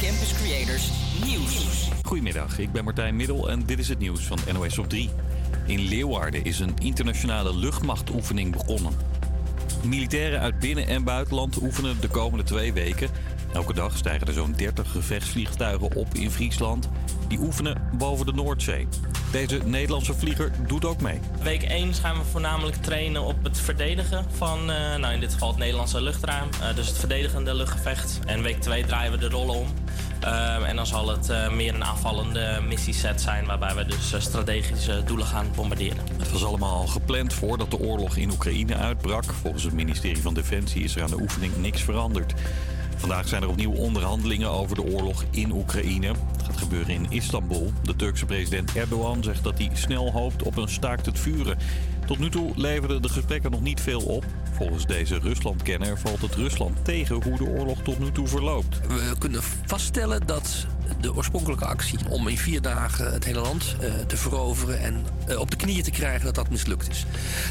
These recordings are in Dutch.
Campus Creators Nieuws. Goedemiddag, ik ben Martijn Middel en dit is het nieuws van NOS op 3. In Leeuwarden is een internationale luchtmachtoefening begonnen. Militairen uit binnen- en buitenland oefenen de komende twee weken. Elke dag stijgen er zo'n 30 gevechtsvliegtuigen op in Friesland. Die oefenen boven de Noordzee. Deze Nederlandse vlieger doet ook mee. Week 1 gaan we voornamelijk trainen op het verdedigen van, uh, nou in dit geval het Nederlandse luchtruim. Uh, dus het verdedigende luchtgevecht. En week 2 draaien we de rollen om. Uh, en dan zal het meer een aanvallende missieset zijn, waarbij we dus strategische doelen gaan bombarderen. Het was allemaal gepland voordat de oorlog in Oekraïne uitbrak. Volgens het ministerie van Defensie is er aan de oefening niks veranderd. Vandaag zijn er opnieuw onderhandelingen over de oorlog in Oekraïne. Het gaat gebeuren in Istanbul. De Turkse president Erdogan zegt dat hij snel hoopt op een staakt het vuren. Tot nu toe leverden de gesprekken nog niet veel op. Volgens deze Ruslandkenner valt het Rusland tegen hoe de oorlog tot nu toe verloopt. We kunnen vaststellen dat de oorspronkelijke actie om in vier dagen het hele land uh, te veroveren en uh, op de knieën te krijgen, dat dat mislukt is.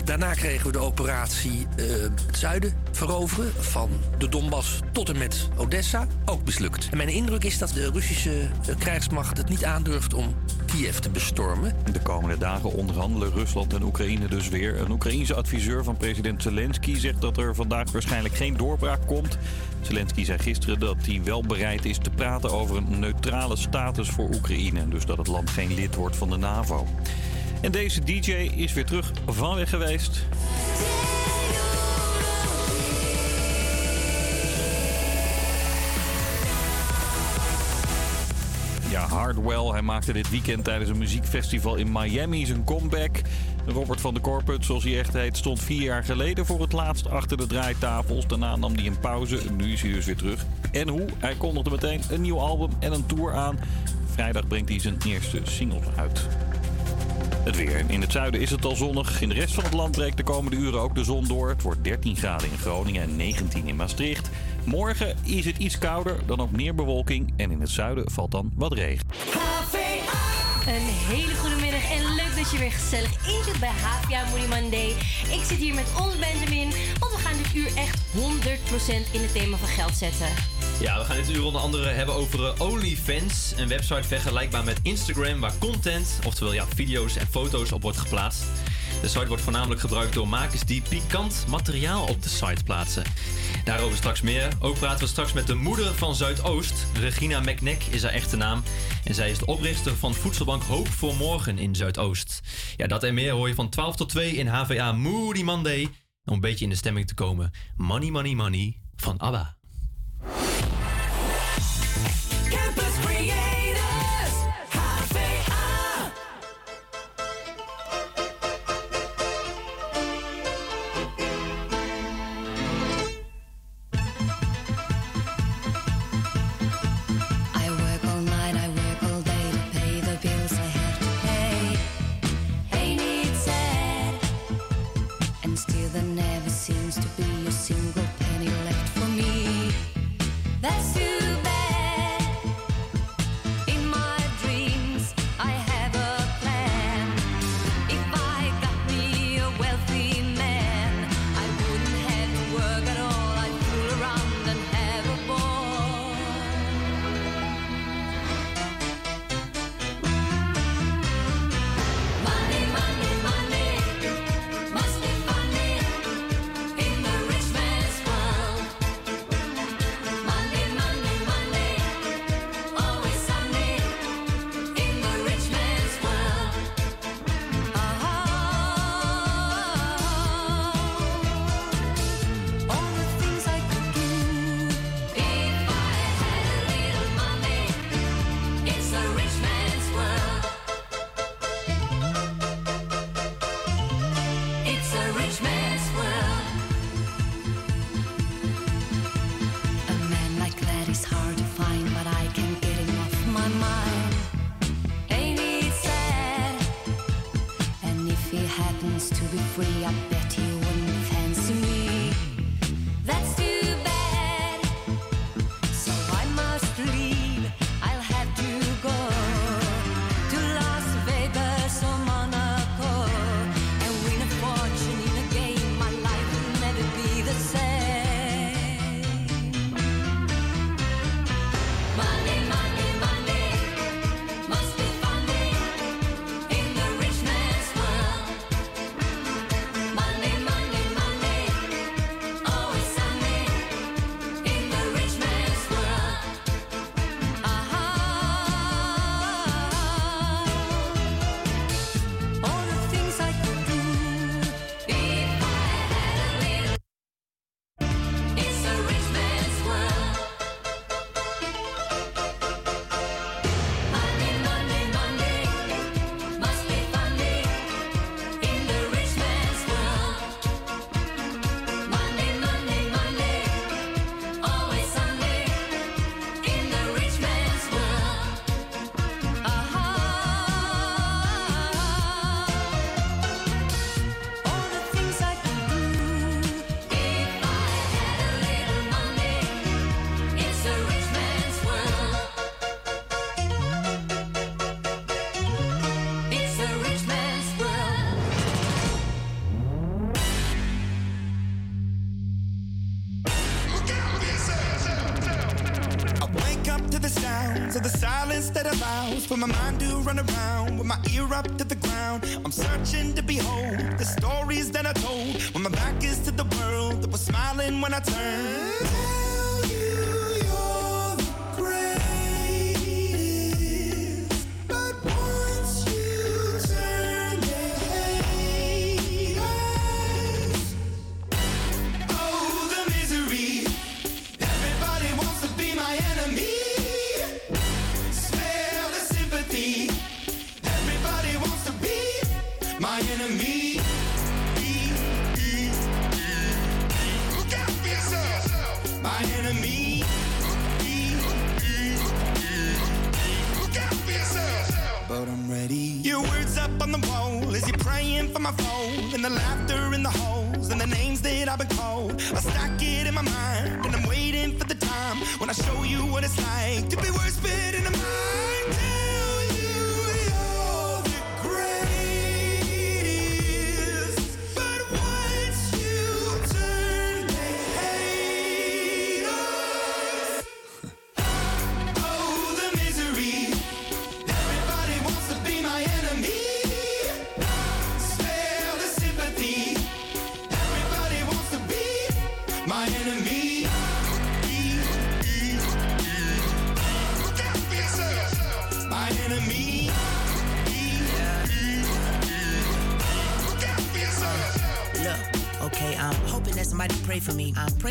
Daarna kregen we de operatie uh, het zuiden veroveren, van de Donbass tot en met Odessa, ook mislukt. En mijn indruk is dat de Russische krijgsmacht het niet aandurft om Kiev te bestormen. De komende dagen onderhandelen Rusland en Oekraïne dus weer. Een Oekraïense adviseur van president Zelensky zegt dat er vandaag waarschijnlijk geen doorbraak komt. Zelensky zei gisteren dat hij wel bereid is te praten over een neutrale status voor Oekraïne. Dus dat het land geen lid wordt van de NAVO. En deze DJ is weer terug van weg geweest. Ja, Hardwell. Hij maakte dit weekend tijdens een muziekfestival in Miami zijn comeback. Robert van de Corput, zoals hij echt heet, stond vier jaar geleden voor het laatst achter de draaitafels. Daarna nam hij een pauze. Nu is hij dus weer terug. En hoe? Hij kondigde meteen een nieuw album en een tour aan. Vrijdag brengt hij zijn eerste single uit. Het weer. In het zuiden is het al zonnig. In de rest van het land breekt de komende uren ook de zon door. Het wordt 13 graden in Groningen en 19 in Maastricht. Morgen is het iets kouder, dan ook meer bewolking. En in het zuiden valt dan wat regen. Een hele goede middag en leuk dat je weer gezellig inzit bij HVA Money Monday. Ik zit hier met ons Benjamin, want we gaan dit uur echt 100% in het thema van geld zetten. Ja, we gaan dit uur onder andere hebben over OnlyFans, een website vergelijkbaar met Instagram waar content, oftewel ja, video's en foto's op wordt geplaatst. De site wordt voornamelijk gebruikt door makers die pikant materiaal op de site plaatsen. Daarover straks meer. Ook praten we straks met de moeder van Zuidoost. Regina McNeck is haar echte naam. En zij is de oprichter van voedselbank Hoop voor Morgen in Zuidoost. Ja, dat en meer hoor je van 12 tot 2 in HVA Moody Monday. Om een beetje in de stemming te komen. Money, money, money van ABBA. For my mind do run around with my ear up to the ground. I'm searching to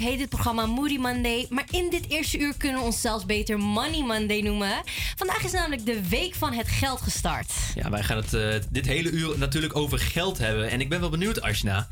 heet dit programma Moody Monday. Maar in dit eerste uur kunnen we ons zelfs beter Money Monday noemen. Vandaag is namelijk de week van het geld gestart. Ja, wij gaan het eh, dit hele uur natuurlijk over geld hebben. En ik ben wel benieuwd, Ashna.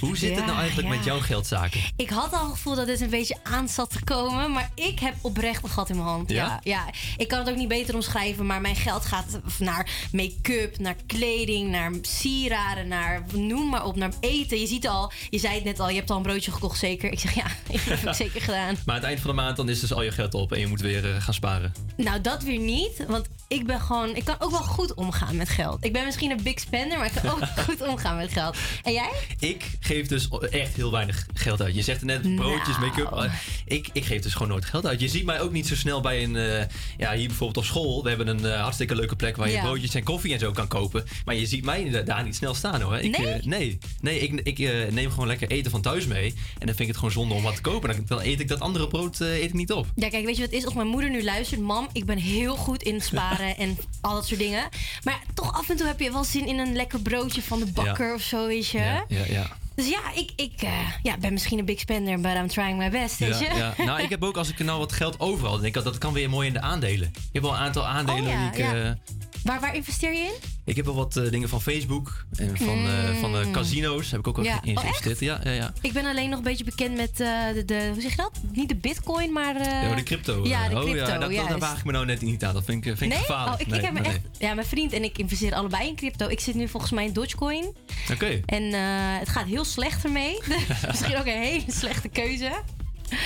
Hoe zit het nou eigenlijk ja. met jouw geldzaken? Ik had al het gevoel dat dit een beetje aan zat te komen. Maar ik heb oprecht een gat in mijn hand. Ja? Ja, ja. Ik kan het ook niet beter omschrijven. Maar mijn geld gaat naar make-up, naar kleding, naar sieraden, naar noem maar op, naar eten. Je ziet al, je zei het net al, je hebt al een broodje gekocht zeker. Ik zeg ja, dat heb ik zeker gedaan. Maar aan het eind van de maand dan is dus al je geld op en je moet weer eh, gaan sparen. Nou, dat weer niet. Want ik ben gewoon. Ik kan ook wel goed omgaan met geld. Ik ben misschien een big spender, maar ik kan ook goed omgaan met geld. En jij? Ik geef dus echt heel weinig geld uit. Je zegt net broodjes, Nou. make-up. Eh, Ik, ik geef dus gewoon nooit geld uit. Je ziet mij ook niet zo snel bij een... eh, ja, hier bijvoorbeeld op school. We hebben een hartstikke leuke plek waar je Ja. broodjes en koffie en zo kan kopen. Maar je ziet mij da- daar niet snel staan hoor. Ik, Nee? nee, nee ik, ik neem gewoon lekker eten van thuis mee. En dan vind ik het gewoon zonde om wat te kopen. Dan, eet ik dat andere brood eh, eet ik niet op. Ja, kijk, weet je wat het is? Als mijn moeder nu luistert, mam, ik ben heel goed in sparen en al dat soort dingen. Maar toch af en toe heb je wel zin in een lekker broodje van de bakker Ja. of zo, weet je. Ja, ja, ja. Dus ja, ik, ik eh, ja, ben misschien een big spender, but I'm trying my best, weet je. Ja, ja. Nou, ik heb ook als ik nou wat geld overal, denk ik dat dat kan weer mooi in de aandelen. Ik heb wel een aantal aandelen Oh die ik. ja. Eh, Waar, waar investeer je in? ik heb wel wat eh, dingen van Facebook en van, eh, van de casino's heb ik ook al Mm. Ja. Oh, geïnvesteerd. ja, ja, ja. Ik ben alleen nog een beetje bekend met eh, de, de, hoe zeg je dat? Niet de bitcoin, maar... eh, Ja, maar de crypto. Ja, eh, de oh, crypto, ja, dat, daar waag ik me nou net niet aan. Dat vind ik, vind ik Nee? gevaarlijk. Oh, ik, Nee, ik heb nee, echt... Ja, mijn vriend en ik investeren allebei in crypto. Ik zit nu volgens mij in Dogecoin. Oké. En eh, het gaat heel slecht ermee. Dus misschien ook een hele slechte keuze.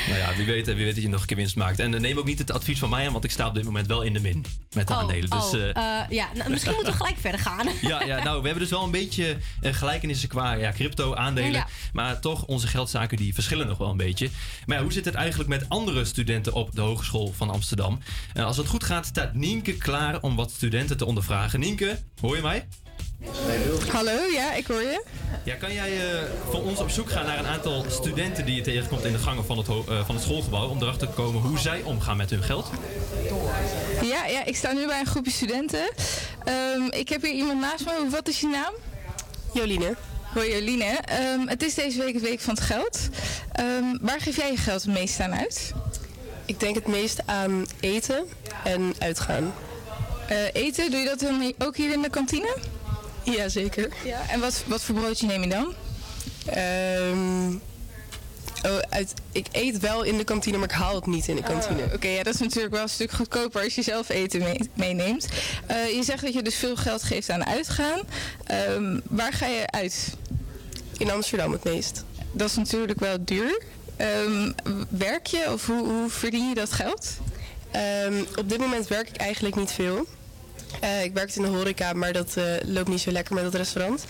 Nou ja, wie weet, eh, wie weet dat je nog een keer winst maakt. En eh, neem ook niet het advies van mij aan, want ik sta op dit moment wel in de min met de aandelen. Dus, oh, eh, ja, nou, misschien moeten we gelijk verder gaan. Ja, ja, nou, we hebben dus wel een beetje gelijkenissen qua ja, crypto, aandelen. Ja. Maar toch, onze geldzaken die verschillen nog wel een beetje. Maar ja, hoe zit het eigenlijk met andere studenten op de Hogeschool van Amsterdam? Als het goed gaat, staat Nienke klaar om wat studenten te ondervragen. Nienke, hoor je mij? Hallo, ja, ik hoor je. Ja, kan jij uh, voor ons op zoek gaan naar een aantal studenten die je tegenkomt in de gangen van het, uh, van het schoolgebouw om erachter te komen hoe zij omgaan met hun geld? Ja, ja ik sta nu bij een groepje studenten. Um, ik heb hier iemand naast me. Wat is je naam? Joline. Hoi Joline. Um, het is deze week het week van het geld. Um, waar geef jij je geld het meest aan uit? Ik denk het meest aan eten en uitgaan. Uh, eten, doe je dat dan ook hier in de kantine? Ja, zeker. Ja, en wat, wat voor broodje neem je dan? Um, oh, uit, ik eet wel in de kantine, maar ik haal het niet in de kantine. Oh, Oké, ja, dat is natuurlijk wel een stuk goedkoper als je zelf eten mee, meeneemt. Uh, je zegt dat je dus veel geld geeft aan uitgaan. Um, waar ga je uit? In Amsterdam het meest. Dat is natuurlijk wel duur. Um, werk je of hoe, hoe verdien je dat geld? Um, op dit moment werk ik eigenlijk niet veel. Uh, ik werkte in de horeca, maar dat uh, loopt niet zo lekker met het restaurant.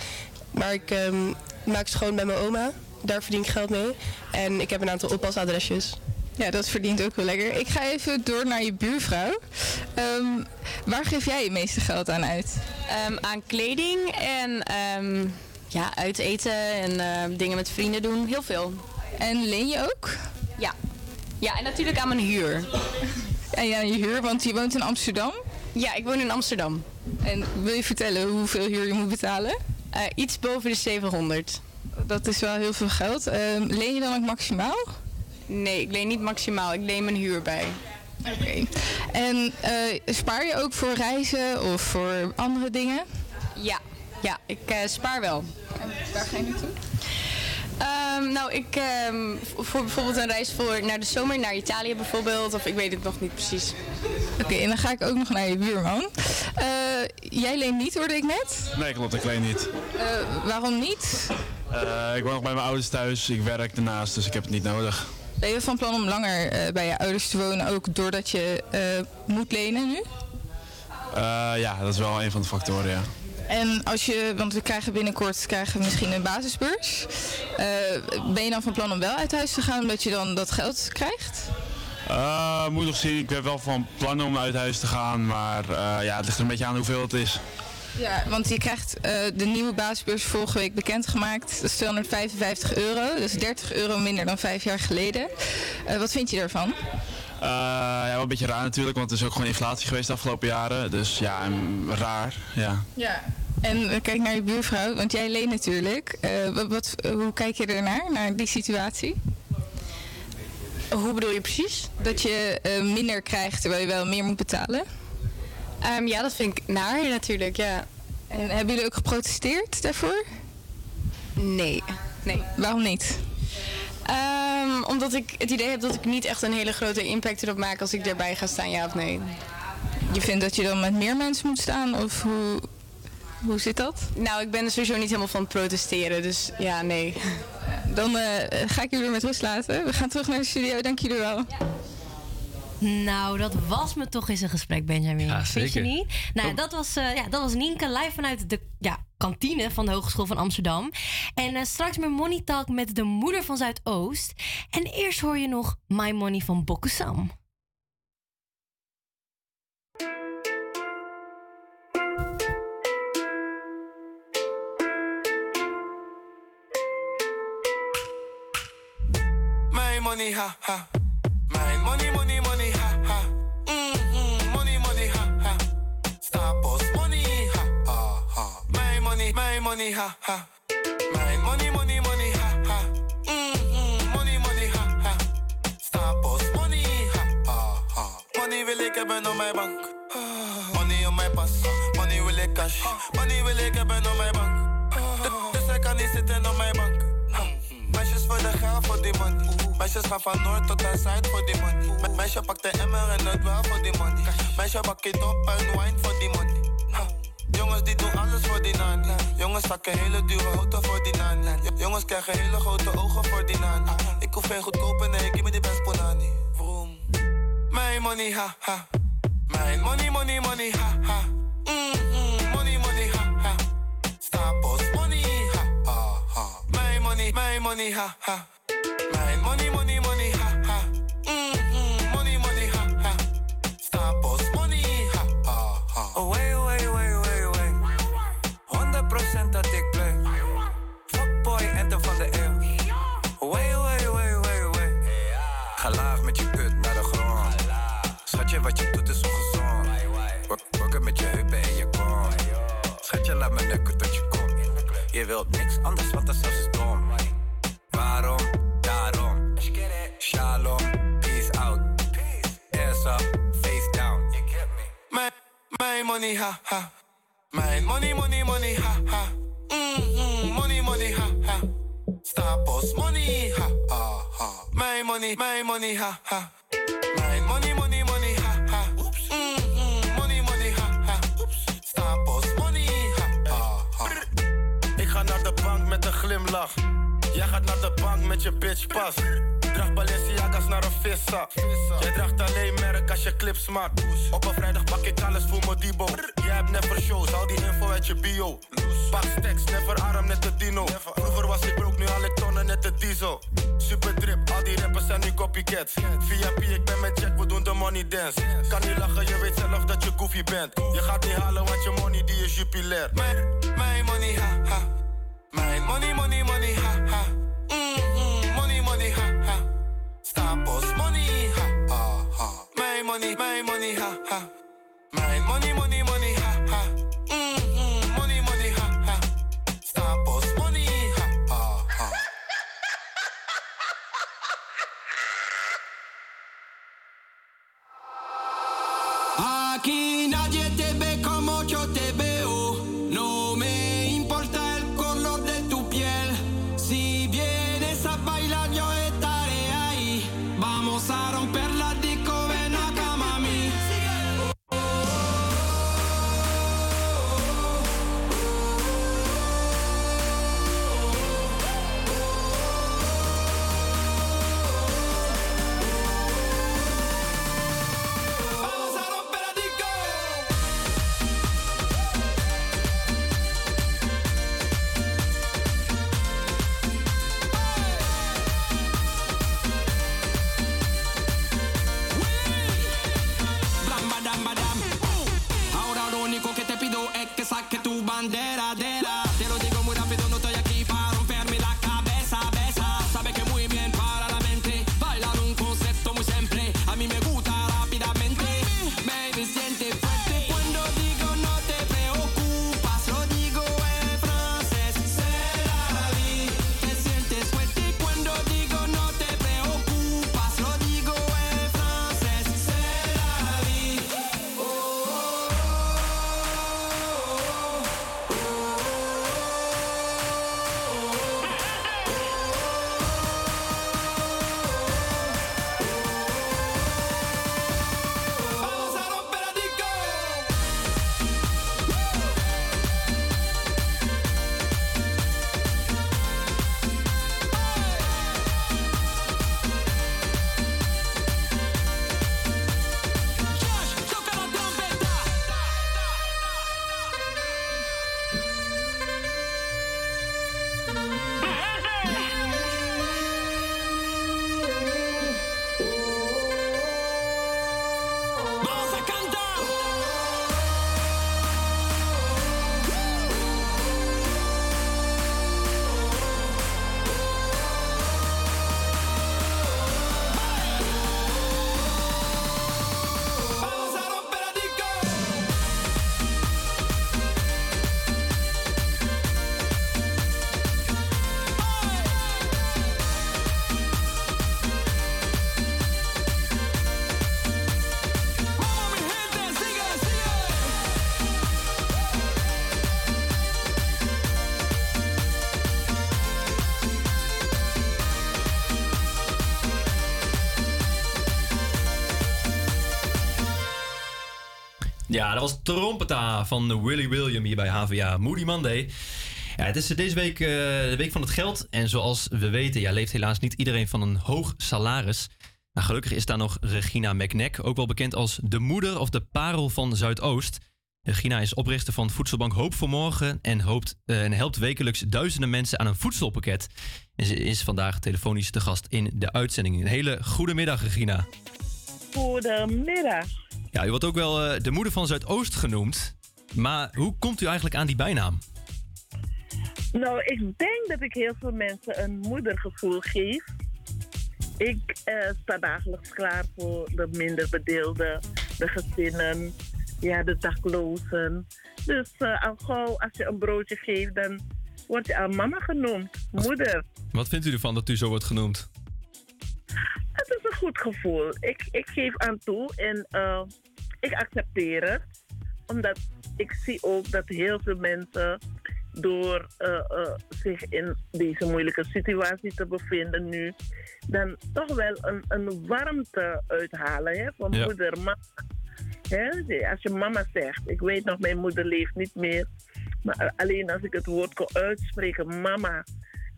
Maar ik um, maak schoon bij mijn oma. Daar verdien ik geld mee. En ik heb een aantal oppasadresjes. Ja, dat verdient ook wel lekker. Ik ga even door naar je buurvrouw. Um, waar geef jij je meeste geld aan uit? Um, aan kleding en um, ja, uit eten en uh, dingen met vrienden doen. Heel veel. En leen je ook? Ja. Ja, en natuurlijk aan mijn huur. En ja, je huur, want je woont in Amsterdam? Ja, ik woon in Amsterdam. En wil je vertellen hoeveel huur je moet betalen? Uh, iets boven de 700. Dat is wel heel veel geld. Uh, leen je dan ook maximaal? Nee, ik leen niet maximaal. Ik leen mijn huur bij. Oké. Okay. En uh, spaar je ook voor reizen of voor andere dingen? Ja, ja ik uh, spaar wel. En waar ga je naartoe? Um, nou, ik um, voor bijvoorbeeld een reis voor naar de zomer, naar Italië bijvoorbeeld, of ik weet het nog niet precies. Oké, okay, en dan ga ik ook nog naar je buurman. Uh, jij leent niet, hoorde ik net? Nee, klopt, ik leen niet. Uh, waarom niet? Uh, ik woon nog bij mijn ouders thuis, ik werk daarnaast, dus ik heb het niet nodig. Ben je van plan om langer bij je ouders te wonen, ook doordat je moet lenen nu? ja, dat is wel een van de factoren, ja. En als je, want we krijgen binnenkort krijgen we misschien een basisbeurs. Uh, ben je dan van plan om wel uit huis te gaan omdat je dan dat geld krijgt? Uh, moet nog zien, ik ben wel van plan om uit huis te gaan, maar uh, ja, het ligt er een beetje aan hoeveel het is. Ja, want je krijgt de nieuwe basisbeurs vorige week bekendgemaakt. Dat is 255 euro, dus 30 euro minder dan vijf jaar geleden. wat vind je daarvan? Uh, ja, wel een beetje raar natuurlijk, want er is ook gewoon inflatie geweest de afgelopen jaren. Dus ja, raar, ja. Ja. En kijk naar je buurvrouw, want jij leent natuurlijk. Uh, wat, wat, hoe kijk je ernaar, naar die situatie? Hoe bedoel je precies? Dat je uh, minder krijgt terwijl je wel meer moet betalen? Um, ja, dat vind ik naar natuurlijk, ja. En hebben jullie ook geprotesteerd daarvoor? Nee. Nee. Waarom niet? Um, omdat ik het idee heb dat ik niet echt een hele grote impact erop maak als ik erbij ga staan, ja of nee. Je vindt dat je dan met meer mensen moet staan of hoe, hoe zit dat? Nou, ik ben sowieso niet helemaal van het protesteren, dus ja, nee. Dan uh, ga ik jullie met rust laten. We gaan terug naar de studio, dank jullie wel. Nou, dat was me toch eens een gesprek, Benjamin. Ja, Vind je niet? Nou, dat was, uh, ja, dat was Nienke live vanuit de ja, kantine van de Hogeschool van Amsterdam. En uh, straks meer Money Talk met de moeder van Zuidoost. En eerst hoor je nog My Money van Bokusam. My money, ha, ha. My money, money, money, ha, ha. Mm-hmm. Money, money, ha, ha. Stapels, money, ha, ha, ha. My money, my money, ha, ha. My money, money, money, ha, ha. Mm-hmm. Money, money, ha, ha. Stapels, money, ha, ha. Money wil ik hebben op mijn bank. Money op mijn pas. Money wil ik cash. Money wil ik hebben op mijn bank. Dus ik kan niet zitten op mijn bank. Meisjes voor de geld voor die money. Meisjes gaan van noord tot aan zuid voor die money. Me meisje pakt de emmer en het wel voor die money. Meisje bak het op en wine voor die money. Jongens die doen alles voor die nani. Jongens zakken hele dure auto voor die nani. Jongens krijgen hele grote ogen voor die nani. Ik hoef geen goedkope, nee, ik me die best ponani. Vroom. Mijn money, ha, ha. Mijn money, money, money, ha, ha. Mm-hmm. Money, money, ha, ha. Stapels, money, ha, ha, ha. Mijn money, mijn money, ha, ha. Money, money, money, ha ha. Mm-hmm. Money, money, ha ha. Stapels money, ha ha. Oh, way, way, way, way, way. 100% dat ik play. Fuck boy en de van de eeuw. way way way way way, Ga laag met je kut naar de grond. Schatje, wat je doet is ongezond. Wakker met je heupen en je kont. Schatje, laat me neuken tot je komt. Je wilt niks anders, want dat is my money, ha ha. My money, money, money, ha ha. Mm-hmm, money, money, ha ha. Stapels money, ha ha ha. My money, my money, ha ha. My money, money, money, ha ha. Mm-hmm, money, money, ha ha. Stapels money, ha ha ha. Ik ga naar de bank met een glimlach. Jij gaat naar de bank met je bitch pas. Draag Balenciaga's naar een vissa. Jij draagt alleen merk als je clips maakt. Op een vrijdag pak ik alles voor mijn Dibo. Jij hebt never shows, al die info uit je bio. Pak stacks, never arm net de dino. Vroeger was ik broke, nu al ik tonnen net de diesel. Super drip, al die rappers zijn nu copycats. VIP, ik ben met Jack, we doen de money dance. Kan niet lachen, je weet zelf dat je goofy bent. Je gaat niet halen, want je money die is jupiler. My money, ha ha. My money, money, money, ha ha. Ha. Stapels money, ha ha ha. My money, my money, ha ha. My money, money, money, ha ha. Mm-hmm, Ja, dat was Trompeta van Willy William hier bij HVA Moody Monday. Ja, het is deze week eh, de week van het geld. En zoals we weten, ja, leeft helaas niet iedereen van een hoog salaris. Nou, gelukkig is daar nog Regina McNack, ook wel bekend als de moeder of de parel van Zuidoost. Regina is oprichter van voedselbank Hoop voor Morgen en, hoopt, eh, en helpt wekelijks duizenden mensen aan een voedselpakket. En ze is vandaag telefonisch te gast in de uitzending. Een hele goede middag, Regina. Goedemiddag. Ja, u wordt ook wel eh, de moeder van Zuidoost genoemd. Maar hoe komt u eigenlijk aan die bijnaam? Nou, ik denk dat ik heel veel mensen een moedergevoel geef. Ik eh, sta dagelijks klaar voor de minder bedeelden, de gezinnen, ja, de daklozen. Dus eh, al gauw als je een broodje geeft, dan word je aan mama genoemd. Moeder. Wat vindt u ervan dat u zo wordt genoemd? Het is een goed gevoel. Ik, ik geef aan toe en eh, ik accepteer het. Omdat ik zie ook dat heel veel mensen door eh, eh, zich in deze moeilijke situatie te bevinden nu, dan toch wel een, een warmte uithalen hè, van Ja. moeder, mama. Hè, als je mama zegt, ik weet nog, mijn moeder leeft niet meer. Maar alleen als ik het woord kon uitspreken, mama,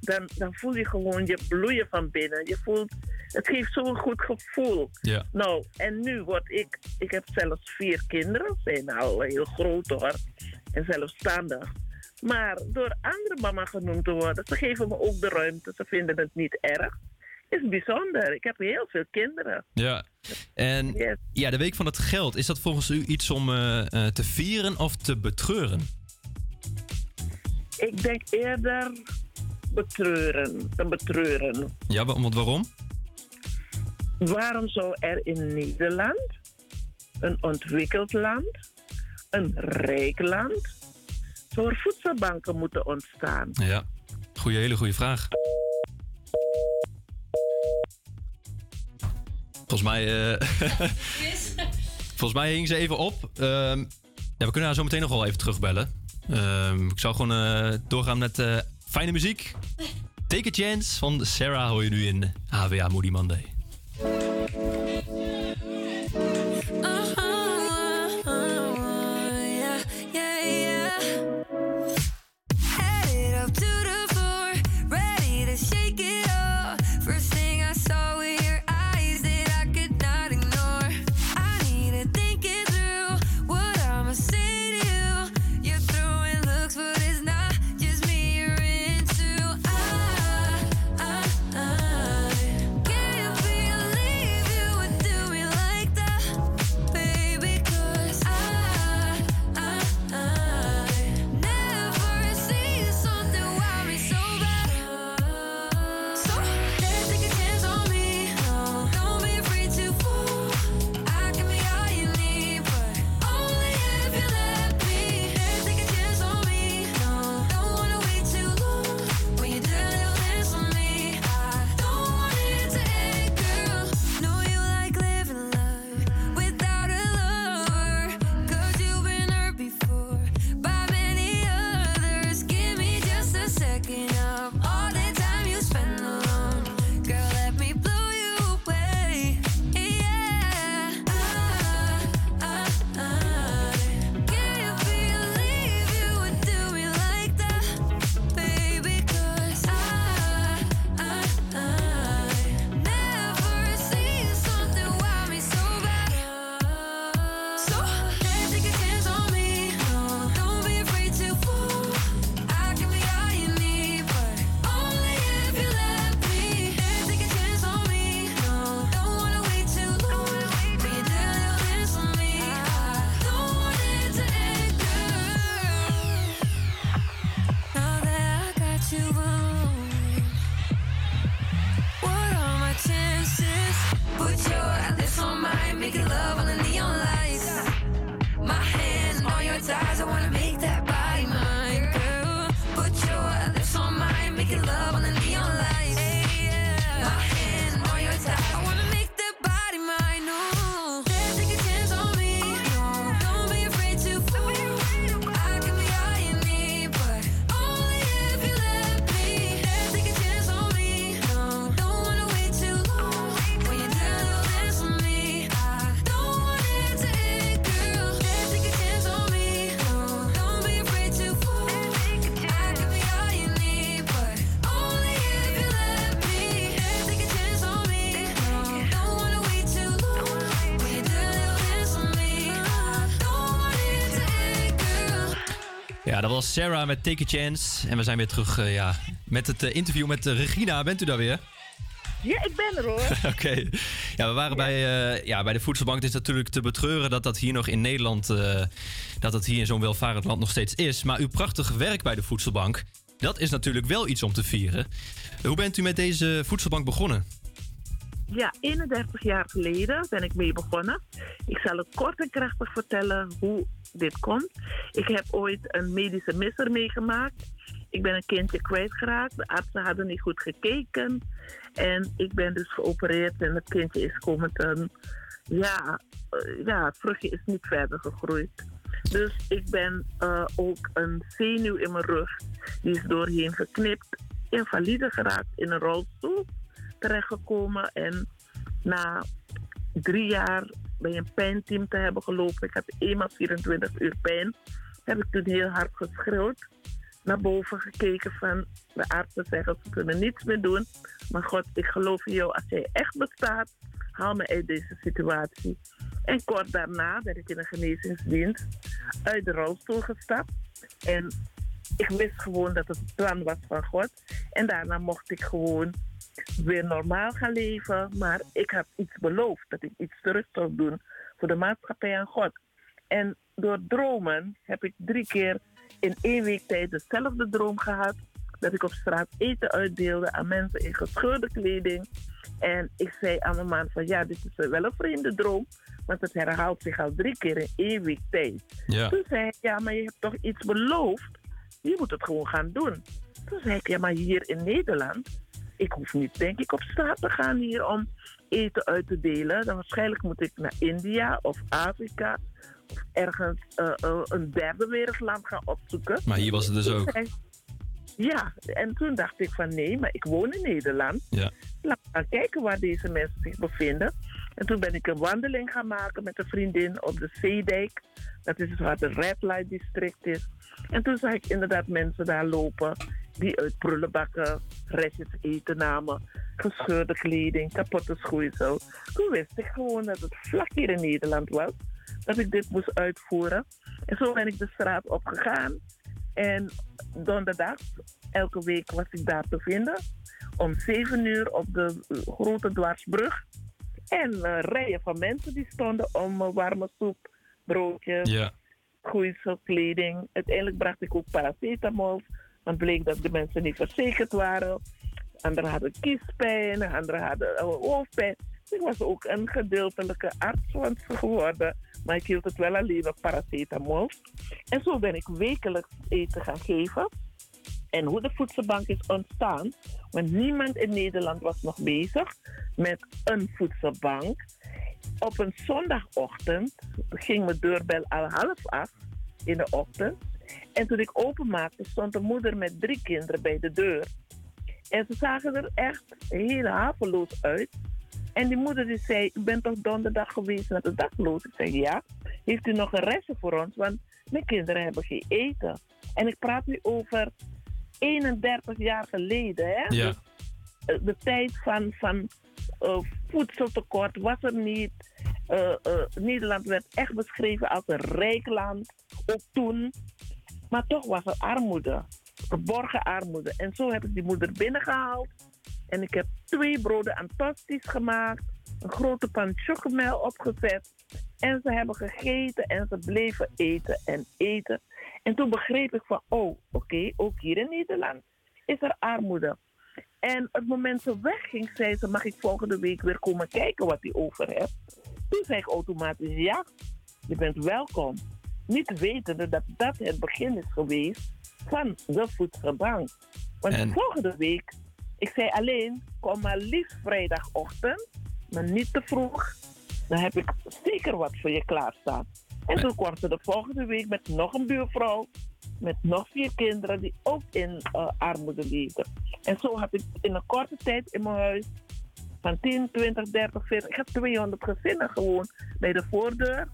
dan, dan voel je gewoon je bloeien van binnen. Je voelt, het geeft zo'n goed gevoel. Ja. Nou, en nu word ik, ik heb zelfs vier kinderen, ze zijn al heel groot hoor, en zelfstandig. Maar door andere mama genoemd te worden, ze geven me ook de ruimte, ze vinden het niet erg. Is bijzonder. Ik heb heel veel kinderen. Ja. En Yes. ja, de Week van het Geld, is dat volgens u iets om eh, eh, te vieren of te betreuren? Ik denk eerder betreuren, te betreuren. Ja, wa- want waarom? Waarom zou er in Nederland, een ontwikkeld land, een rijk land, voor voedselbanken moeten ontstaan? Ja, goeie, hele goede vraag. Volgens mij, eh, volgens mij hing ze even op. Ehm, ja, we kunnen haar zo meteen nog wel even terugbellen. Ehm, ik zou gewoon eh, doorgaan met eh, fijne muziek. Take a Chance van Sarah hoor je nu in HWA Moody Monday. Sarah met Take a Chance. En we zijn weer terug eh, ja, met het eh, interview met eh, Regina. Bent u daar weer? Ja, ik ben er hoor. Oké. Ja, we waren bij, ja, bij de voedselbank. Het is natuurlijk te betreuren dat dat hier nog in Nederland... dat het hier in zo'n welvarend land nog steeds is. Maar uw prachtige werk bij de voedselbank... dat is natuurlijk wel iets om te vieren. Hoe bent u met deze voedselbank begonnen? Ja, 31 jaar geleden ben ik mee begonnen. Ik zal het kort en krachtig vertellen hoe dit komt. Ik heb ooit een medische misser meegemaakt. ik ben een kindje kwijtgeraakt. De artsen hadden niet goed gekeken. En ik ben dus geopereerd en het kindje is komen ten... Ja, eh, ja, het vruchtje is niet verder gegroeid. Dus ik ben eh, ook een zenuw in mijn rug. Die is doorheen geknipt. Invalide geraakt in een rolstoel terechtgekomen. En na drie jaar bij een pijnteam te hebben gelopen. Ik had eenmaal 24 uur pijn. Heb ik toen heel hard geschreeuwd. Naar boven gekeken van de artsen zeggen ze kunnen niets meer doen. Maar God, ik geloof in jou. Als jij echt bestaat, haal me uit deze situatie. En kort daarna ben ik in een genezingsdienst uit de rolstoel gestapt. En ik wist gewoon dat het plan was van God. En daarna mocht ik gewoon weer normaal gaan leven. Maar ik had iets beloofd, dat ik iets terug zou doen voor de maatschappij en God. En door dromen heb ik drie keer in één week tijd dezelfde droom gehad. Dat ik op straat eten uitdeelde aan mensen in gescheurde kleding. En ik zei aan mijn man van ja, dit is wel een vreemde droom. Want het herhaalt zich al drie keer in één week tijd. Ja. Toen zei hij, ja, maar je hebt toch iets beloofd? Je moet het gewoon gaan doen. Toen zei ik, ja, maar hier in Nederland... Ik hoef niet, denk ik, op straat te gaan hier om eten uit te delen. Dan waarschijnlijk moet ik naar India of Afrika... of ergens eh, eh, een derde wereldland gaan opzoeken. Maar hier was het dus ook. Ja, en toen dacht ik van nee, maar ik woon in Nederland. Ja. Laat me gaan kijken waar deze mensen zich bevinden. En toen ben ik een wandeling gaan maken met een vriendin op de Zeedijk. Dat is waar de Red Light District is. En toen zag ik inderdaad mensen daar lopen die uit prullenbakken restjes eten namen. Gescheurde kleding, kapotte schoeisel. Toen wist ik gewoon dat het vlak hier in Nederland was. Dat ik dit moest uitvoeren. En zo ben ik de straat opgegaan. En donderdag, elke week was ik daar te vinden. Om 7 uur op de grote dwarsbrug. En eh, rijen van mensen die stonden om eh, warme soep, broodjes, Ja. kleding. Uiteindelijk bracht ik ook paracetamol. Want bleek dat de mensen niet verzekerd waren. Anderen hadden kiespijn, anderen hadden eh, hoofdpijn. Ik was ook een gedeeltelijke arts geworden. Maar ik hield het wel alleen op paracetamol. En zo ben ik wekelijks eten gaan geven. En hoe de voedselbank is ontstaan. Want niemand in Nederland was nog bezig met een voedselbank. Op een zondagochtend ging mijn deurbel al half acht in de ochtend. En toen ik openmaakte, stond een moeder met drie kinderen bij de deur. En ze zagen er echt heel haveloos uit. En die moeder die zei, u bent toch donderdag geweest naar de dakloos? Ik zei, ja. Heeft u nog een restje voor ons? Want mijn kinderen hebben geen eten. En ik praat nu over 31 jaar geleden. Hè? Ja. Dus, eh, de tijd van, van eh, voedseltekort was er niet. Eh, Nederland werd echt beschreven als een rijk land, ook toen. Maar toch was er armoede, verborgen armoede. En zo heb ik die moeder binnengehaald. En ik heb twee broden aan tosties gemaakt, een grote pan chocomel opgezet. En ze hebben gegeten en ze bleven eten en eten. En toen begreep ik van, oh, oké, ook hier in Nederland is er armoede. En het moment ze wegging, zei ze, mag ik volgende week weer komen kijken wat hij over heeft? Toen zei ik automatisch, ja, je bent welkom. Niet wetende dat dat het begin is geweest van de voedselbank. Want En- volgende week, ik zei alleen, kom maar liefst vrijdagochtend, maar niet te vroeg. Dan heb ik zeker wat voor je klaarstaan. En toen kwam ze de volgende week met nog een buurvrouw, met nog vier kinderen die ook in eh, armoede leefden. En zo had ik in een korte tijd in mijn huis van 10, 20, 30, 40, ik heb 200 gezinnen gewoon bij de voordeur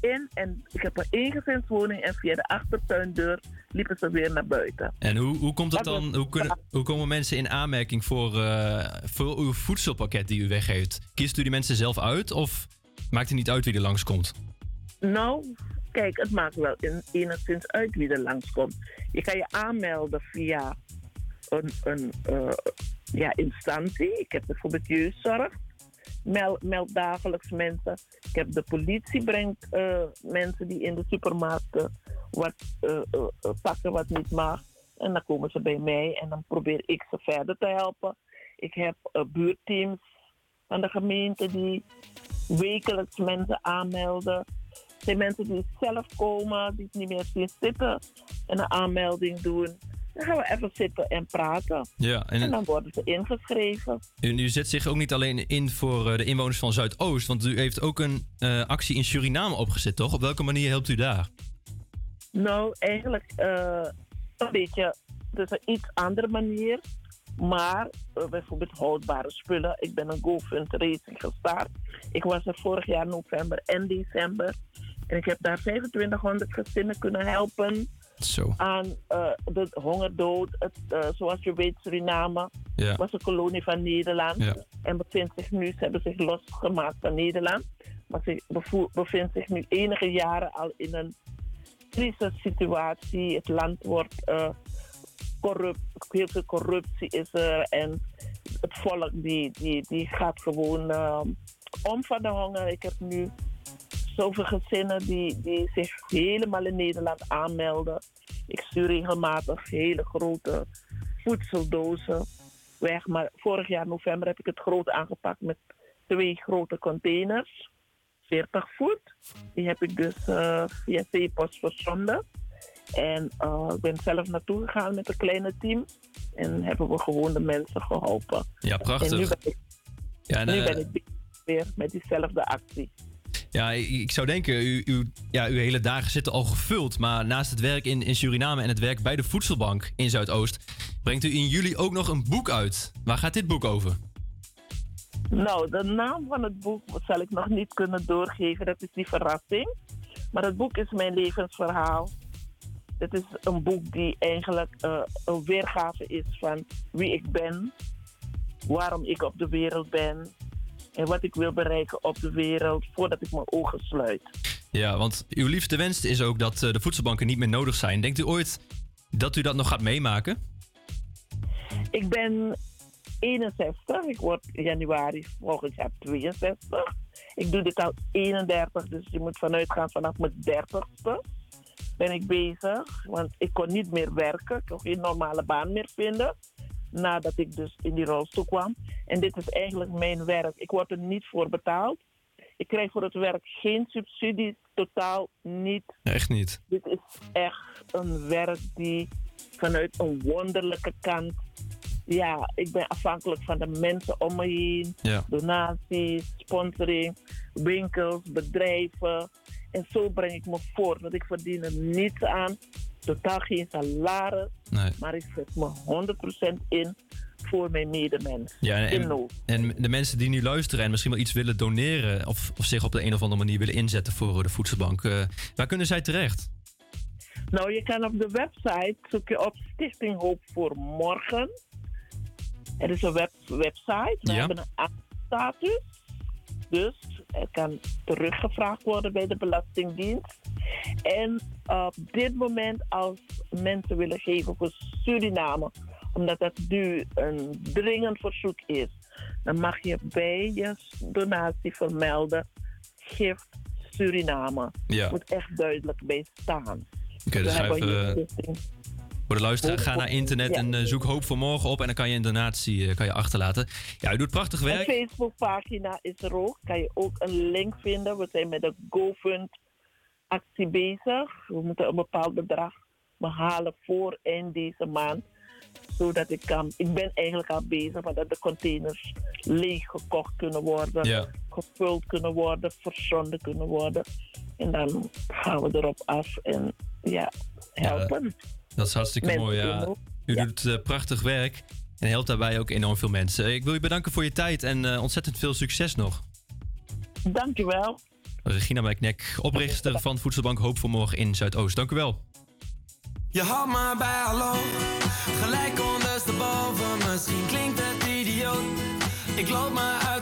in. En ik heb een eengezinswoning en via de achtertuindeur liepen ze weer naar buiten. En hoe, hoe komt het dan? Hoe, kunnen, hoe komen mensen in aanmerking voor, eh, voor uw voedselpakket die u weggeeft? Kiest u die mensen zelf uit of maakt het niet uit wie er langskomt? Nou, kijk, het maakt wel in, enigszins uit wie er langskomt. Je kan je aanmelden via een, een eh, ja, instantie. Ik heb bijvoorbeeld jeugdzorg. Meld, meld dagelijks mensen. Ik heb de politie brengt eh, mensen die in de supermarkten wat eh, eh, eh, pakken wat niet mag. En dan komen ze bij mij en dan probeer ik ze verder te helpen. Ik heb buurteams van de gemeente die wekelijks mensen aanmelden. Er zijn mensen die zelf komen, die het niet meer zien zitten en een aanmelding doen. Dan gaan we even zitten en praten. Ja, En, en dan worden ze ingeschreven. u, u zet zich ook niet alleen in voor eh, de inwoners van Zuidoost, want u heeft ook een eh, actie in Suriname opgezet, toch? Op welke manier helpt u daar? Nou, eigenlijk eh, een beetje, dus een iets andere manier. Maar bijvoorbeeld houdbare spullen. Ik ben een GoFund Racing gestart. Ik was er vorig jaar november en december. En ik heb daar 2500 gezinnen kunnen helpen Zo. aan eh, de hongerdood. Het, eh, zoals je weet, Suriname Ja. was een kolonie van Nederland. Ja. En bevindt zich nu, ze hebben zich losgemaakt van Nederland. Maar ze bevindt zich nu enige jaren al in een crisissituatie. Het land wordt eh, corrupt, heel veel corruptie is er. En het volk die, die, die gaat gewoon om van de honger. Ik heb nu zoveel gezinnen die, die zich helemaal in Nederland aanmelden. Ik stuur regelmatig hele grote voedseldozen weg. Maar vorig jaar november heb ik het groot aangepakt met twee grote containers. 40 voet. Die heb ik dus eh, via C-post verzonden. En eh, ik ben zelf naartoe gegaan met een kleine team. En hebben we gewoon de mensen geholpen. Ja, prachtig. En nu ben ik, Ja, en, nu eh, ben ik weer met diezelfde actie. Ja, ik zou denken, u, uw, ja, uw hele dagen zitten al gevuld. Maar naast het werk in, in Suriname en het werk bij de Voedselbank in Zuidoost... brengt u in juli ook nog een boek uit. Waar gaat dit boek over? Nou, de naam van het boek zal ik nog niet kunnen doorgeven. Dat is die verrassing. Maar het boek is mijn levensverhaal. Het is een boek die eigenlijk eh, een weergave is van wie ik ben, waarom ik op de wereld ben en wat ik wil bereiken op de wereld voordat ik mijn ogen sluit. Ja, want uw liefste wens is ook dat eh, de voedselbanken niet meer nodig zijn. Denkt u ooit dat u dat nog gaat meemaken? Ik ben 61, ik word in januari volgend jaar 62. Ik doe dit al 31, dus je moet vanuit gaan vanaf mijn 30ste ben ik bezig. Want ik kon niet meer werken, ik kon geen normale baan meer vinden. Nadat ik dus in die rolstoel kwam. En dit is eigenlijk mijn werk. Ik word er niet voor betaald. Ik krijg voor het werk geen subsidie, totaal niet. Echt niet. Dit is echt een werk die vanuit een wonderlijke kant. Ja, ik ben afhankelijk van de mensen om me heen. Ja. Donaties, sponsoring, winkels, bedrijven. En zo breng ik me voort. Want ik verdien er niets aan. Totaal geen salaris. Nee. Maar ik zet me 100% in voor mijn medemens. Ja, en, in en, nood. en de mensen die nu luisteren en misschien wel iets willen doneren... of, of zich op de een of andere manier willen inzetten voor de voedselbank... eh, waar kunnen zij terecht? Nou, je kan op de website zoek je op Stichting Hoop voor Morgen. Er is een web, website. We Ja. hebben een status. Dus er kan teruggevraagd worden bij de Belastingdienst. En op dit moment, als mensen willen geven voor Suriname, omdat dat nu een dringend verzoek is, dan mag je bij je donatie vermelden gift Suriname. Ja. Moet echt duidelijk bij staan. Oké, dus We schrijf, hier eh, stichting Voor de luisteraar, ga naar internet en eh, zoek Hoop voor Morgen op... en dan kan je een donatie eh, kan je achterlaten. Ja, u doet prachtig werk. Facebookpagina is er ook. Kan je ook een link vinden. We zijn met de GoFund actie bezig. We moeten een bepaald bedrag behalen voor eind deze maand. Zodat ik kan... Ik ben eigenlijk al bezig, maar dat de containers leeg gekocht kunnen worden. Ja. Gevuld kunnen worden, verzonden kunnen worden. En dan gaan we erop af en ja, helpen. Dat is hartstikke Mensen mooi, ja. U doet eh, prachtig werk en helpt daarbij ook enorm veel mensen. Eh, Ik wil u bedanken voor je tijd en eh, ontzettend veel succes nog. Dankjewel. Regina Mijknek, oprichter van Voedselbank Hoop voor Morgen in Zuidoost. Dank u wel. Je had me bij hallo, gelijk ondersteboven. Misschien klinkt het idioot. Ik loop me uit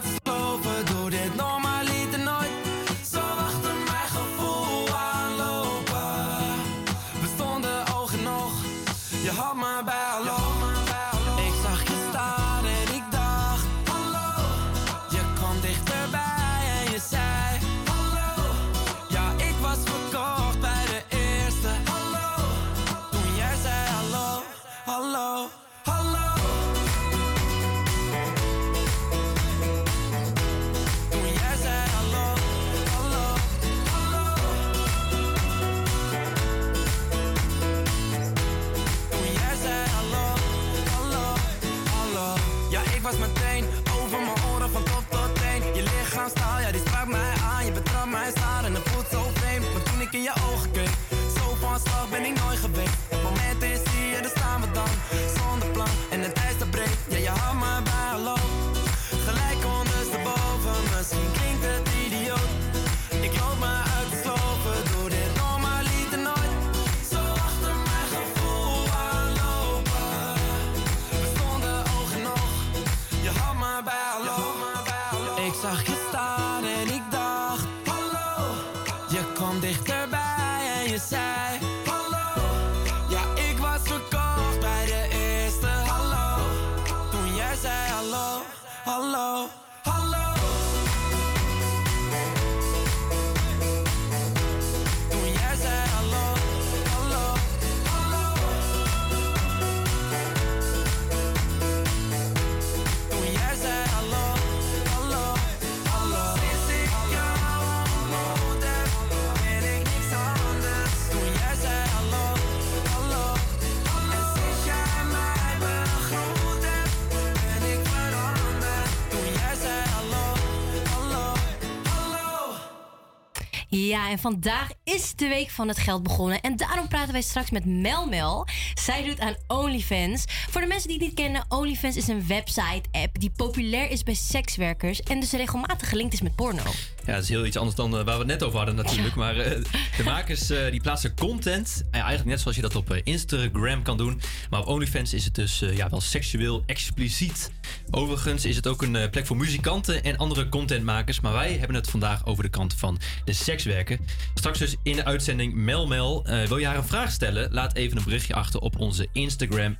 Ja, en vandaag is de week van het geld begonnen. En daarom praten wij straks met Mel Mel. Zij doet aan OnlyFans. Voor de mensen die het niet kennen, OnlyFans is een website-app die populair is bij sekswerkers en dus regelmatig gelinkt is met porno. Ja, dat is heel iets anders dan eh, waar we het net over hadden natuurlijk. Maar eh, de makers eh, die plaatsen content. eigenlijk net zoals je dat op Instagram kan doen. Maar op OnlyFans is het dus ja, wel seksueel expliciet. Overigens is het ook een plek voor muzikanten en andere contentmakers. Maar wij hebben het vandaag over de kant van de sekswerken. Straks dus in de uitzending Mel Mel. Wil je haar een vraag stellen? Laat even een berichtje achter op onze Instagram.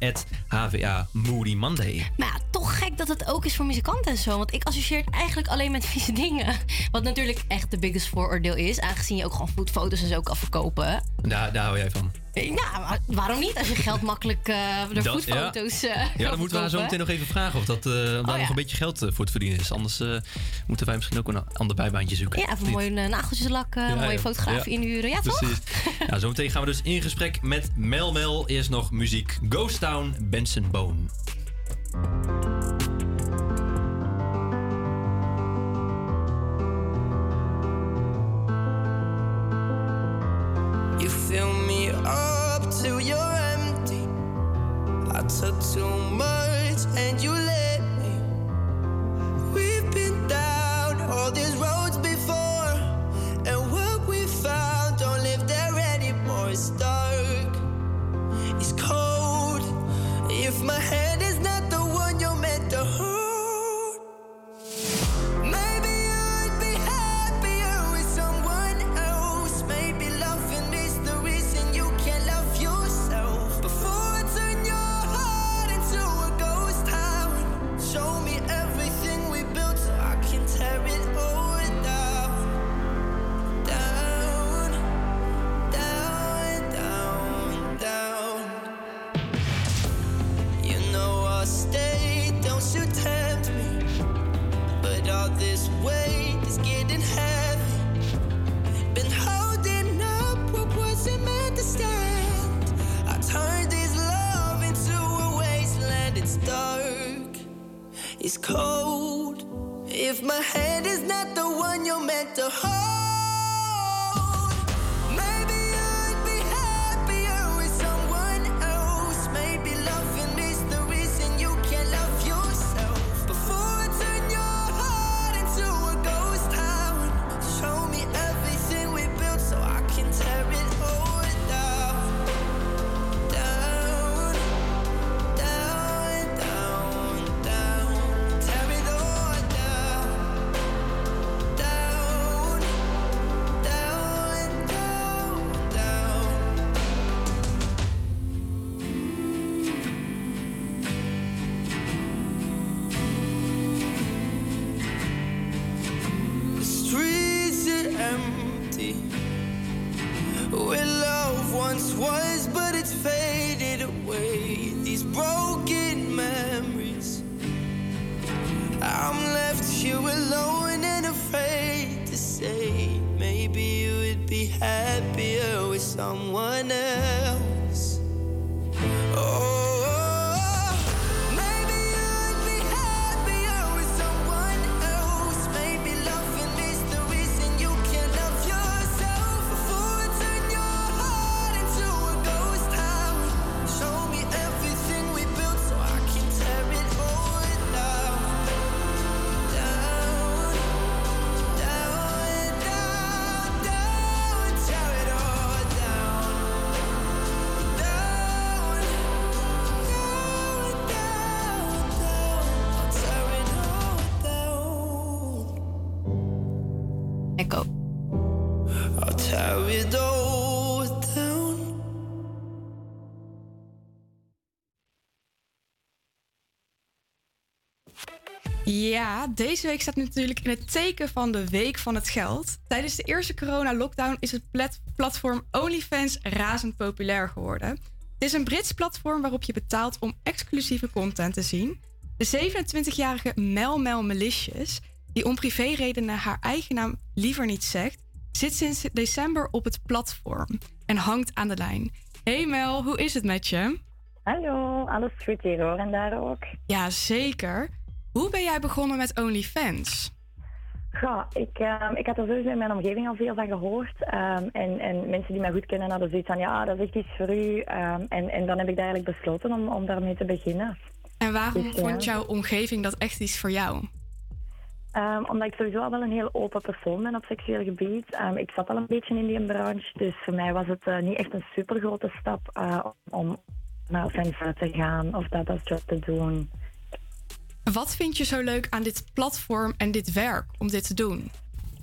HVA Moody Monday. Maar ja, toch gek dat het ook is voor muzikanten en zo. Want ik associeer het eigenlijk alleen met vieze dingen. Wat natuurlijk echt de biggest vooroordeel is. Aangezien je ook gewoon foto's en zo kan verkopen. Daar, daar hou jij van. Ja, maar waarom niet? Als je geld makkelijk eh door voetfoto's eh Ja, kan dan moeten we haar zo meteen nog even vragen of dat, eh, of daar ja. nog een beetje geld eh, voor te verdienen is. Anders eh, moeten wij misschien ook een ander bijbaantje zoeken. Ja, even mooie uh, nageltjes lakken, Ja, mooie ja. fotografen Ja. inhuren. Ja, toch? Precies. ja, zometeen gaan we dus in gesprek met Mel Mel. Eerst nog muziek. Ghost Town, Benson Bone. Took too much and you let me. We've been down all these roads it's cold. If my hand is not the one you're meant to hold, left here alone and afraid to say. Maybe you would be happier with someone else. Oh, Ja, deze week staat natuurlijk in het teken van de Week van het Geld. Tijdens de eerste corona-lockdown is het plat- platform OnlyFans razend populair geworden. Het is een Brits platform waarop je betaalt om exclusieve content te zien. De 27-jarige Mel Mel Malicious, die om privéredenen haar eigen naam liever niet zegt, zit sinds december op het platform en hangt aan de lijn. Hey Mel, hoe is het met je? Hallo, alles goed hier hoor en daar ook. Ja, zeker. Hoe ben jij begonnen met OnlyFans? Ja, ik, ehm, ik had er sowieso in mijn omgeving al veel van gehoord. ehm, en, en mensen die mij goed kennen hadden zoiets van, ja, dat is echt iets voor u. ehm, en, en dan heb ik eigenlijk besloten om, om daarmee te beginnen. En waarom Dus, ja. vond jouw omgeving dat echt iets voor jou? Omdat ik sowieso al wel een heel open persoon ben op seksueel gebied. Ik zat al een beetje in die branche, dus voor mij was het eh, niet echt een super grote stap eh, om naar fans te gaan of dat als job te doen. Wat vind je zo leuk aan dit platform en dit werk om dit te doen?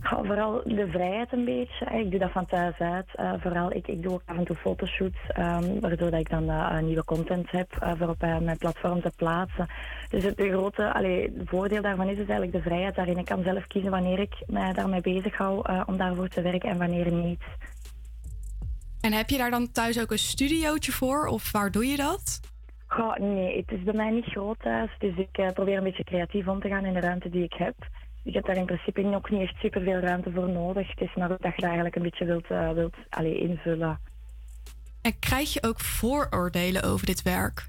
Vooral de vrijheid een beetje. Ik doe dat van thuis uit. Eh, vooral, ik, ik doe ook af en toe fotoshoots, ehm, waardoor dat ik dan eh, nieuwe content heb eh, voor op mijn platform te plaatsen. Dus het grote allee, voordeel daarvan is, is eigenlijk de vrijheid daarin. Ik kan zelf kiezen wanneer ik mij daarmee bezig hou om daarvoor te werken en wanneer niet. En heb je daar dan thuis ook een studiootje voor of waar doe je dat? Nee, het is bij mij niet groot thuis, dus ik eh, probeer een beetje creatief om te gaan in de ruimte die ik heb. Ik heb daar in principe ook niet echt superveel ruimte voor nodig. Het is maar dat je dat eigenlijk een beetje wilt, eh, wilt allee, invullen. En krijg je ook vooroordelen over dit werk?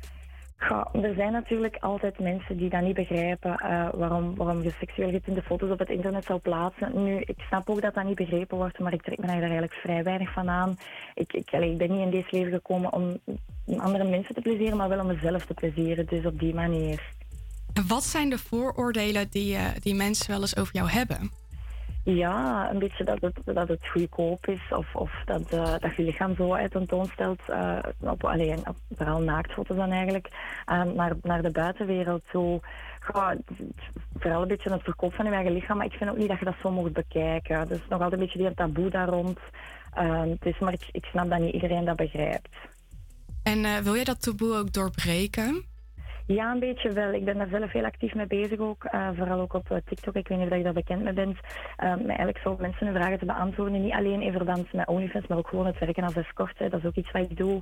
Ja, er zijn natuurlijk altijd mensen die dat niet begrijpen eh, waarom, waarom je seksueel getinte foto's op het internet zou plaatsen. Nu, ik snap ook dat dat niet begrepen wordt, maar ik trek me daar eigenlijk vrij weinig van aan. Ik, ik, allee, ik ben niet in deze leven gekomen om andere mensen te plezieren, maar wel om mezelf te plezieren. Dus op die manier. Wat zijn de vooroordelen die, eh, die mensen wel eens over jou hebben? Ja, een beetje dat het, dat het goedkoop is of, of dat, eh, dat je lichaam zo uit tentoonstelt, eh op, alleen, vooral naaktfoto's dan eigenlijk, eh, naar, naar de buitenwereld toe. Vooral een beetje het verkoop van je eigen lichaam, maar ik vind ook niet dat je dat zo moet bekijken. Is nog altijd een beetje die taboe daar rond. Is, maar ik, ik snap dat niet iedereen dat begrijpt. En eh, wil jij dat taboe ook doorbreken? Ja, een beetje wel. Ik ben daar zelf heel actief mee bezig ook. eh, vooral ook op eh, TikTok. Ik weet niet of je daar bekend mee bent. Met eigenlijk zo mensen hun vragen te beantwoorden. Niet alleen in verband met OnlyFans, maar ook gewoon het werken als escort. hè. Dat is ook iets wat ik doe.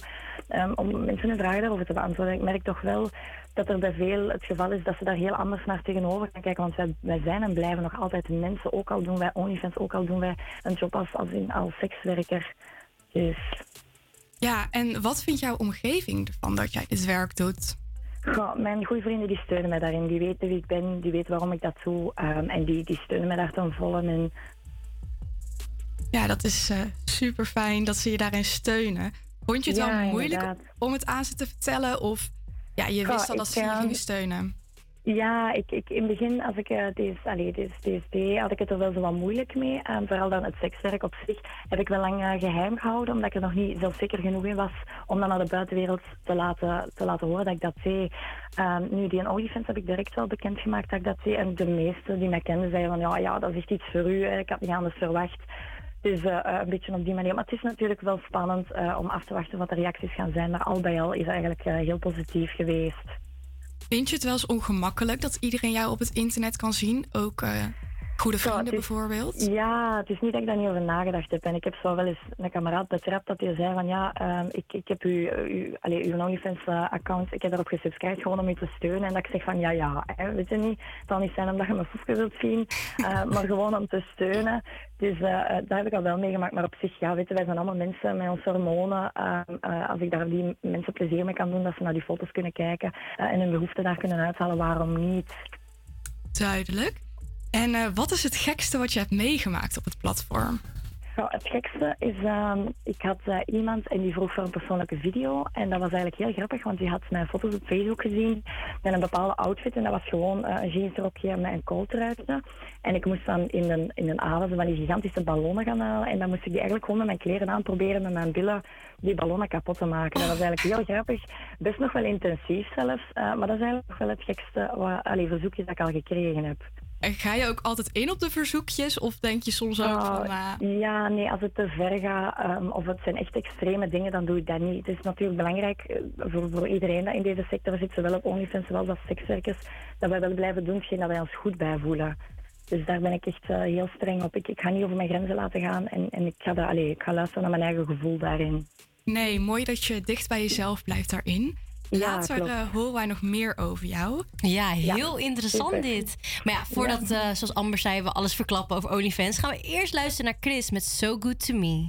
ehm, om mensen hun vragen daarover te beantwoorden. Ik merk toch wel dat er bij veel het geval is dat ze daar heel anders naar tegenover gaan kijken. Want wij, wij zijn en blijven nog altijd mensen. Ook al doen wij OnlyFans, ook al doen wij een job als, als, als sekswerker. Dus... Ja, en wat vindt jouw omgeving ervan dat jij dit werk doet? Ja, mijn goede vrienden die steunen mij daarin. Die weten wie ik ben, die weten waarom ik dat doe. ehm, en die, die steunen mij daar ten volle in. Ja, dat is super fijn dat ze je daarin steunen. Vond je het Ja, wel moeilijk inderdaad. om het aan ze te vertellen? Of ja, je wist Ja, al dat ze je ehm, gingen steunen? Ja, ik, ik, in het begin, als ik eh, deze, allee, deze, deze had ik het er wel zo wat moeilijk mee. Ehm, vooral dan het sekswerk op zich heb ik wel lang eh, geheim gehouden, omdat ik er nog niet zelfzeker genoeg in was om dan naar de buitenwereld te laten, te laten horen dat ik dat deed. Ehm, nu, die OnlyFans heb ik direct wel bekendgemaakt dat ik dat deed. En de meesten die mij kenden zeiden van, ja, ja, dat is echt iets voor u. Ik had niet anders verwacht. Dus een beetje op die manier. Maar het is natuurlijk wel spannend om af te wachten wat de reacties gaan zijn. Maar al bij al is het eigenlijk heel positief geweest. Vind je het wel eens ongemakkelijk dat iedereen jou op het internet kan zien? Ook eh, goede vrienden is- bijvoorbeeld? Ja, het is niet dat ik daar niet over nagedacht heb. En ik heb zo wel eens een kameraad betrapt dat hij zei van ja, ehm, ik, ik heb u, u, allee, uw OnlyFans-account, ik heb daarop gesubscribed gewoon om u te steunen. En dat ik zeg van ja, ja, hè, weet je niet, het zal niet zijn omdat je mijn foefje wilt zien, eh, maar gewoon om te steunen. Dus eh, eh, daar heb ik al wel meegemaakt. Maar op zich, ja, weet je, wij zijn allemaal mensen met onze hormonen. Ehm, eh, als ik daar die mensen plezier mee kan doen, dat ze naar die foto's kunnen kijken en hun behoeften daar kunnen uithalen, waarom niet? Duidelijk. En eh, wat is het gekste wat je hebt meegemaakt op het platform? Nou, het gekste is, ehm, ik had eh, iemand en die vroeg voor een persoonlijke video. En dat was eigenlijk heel grappig, want die had mijn foto's op Facebook gezien met een bepaalde outfit. En dat was gewoon eh, een jeansrokje met een kooltruitje. En ik moest dan in een, in een aal van die gigantische ballonnen gaan halen. En dan moest ik die eigenlijk met mijn kleren aan proberen met mijn billen die ballonnen kapot te maken. Dat was eigenlijk heel grappig. Best nog wel intensief zelfs. maar dat is eigenlijk nog wel het gekste wat, allee, verzoekje dat ik al gekregen heb. Ga je ook altijd in op de verzoekjes? Of denk je soms ook Oh, van... eh, Ja, nee, als het te ver gaat ehm, of het zijn echt extreme dingen, dan doe ik dat niet. Het is natuurlijk belangrijk eh, voor, voor iedereen dat in deze sector zit, zowel op OnlyFans zowel als sekswerkers, dat wij wel blijven doen hetgeen dat wij ons goed bij voelen. Dus daar ben ik echt eh, heel streng op. Ik, ik ga niet over mijn grenzen laten gaan en, en ik, ga dat, allee, ik ga luisteren naar mijn eigen gevoel daarin. Nee, mooi dat je dicht bij jezelf blijft daarin. Ja, Later klopt. eh, horen wij nog meer over jou. Ja, heel interessant super. dit. Maar ja, voordat, eh, zoals Amber zei, we alles verklappen over OnlyFans... gaan we eerst luisteren naar Chris met So Good To Me.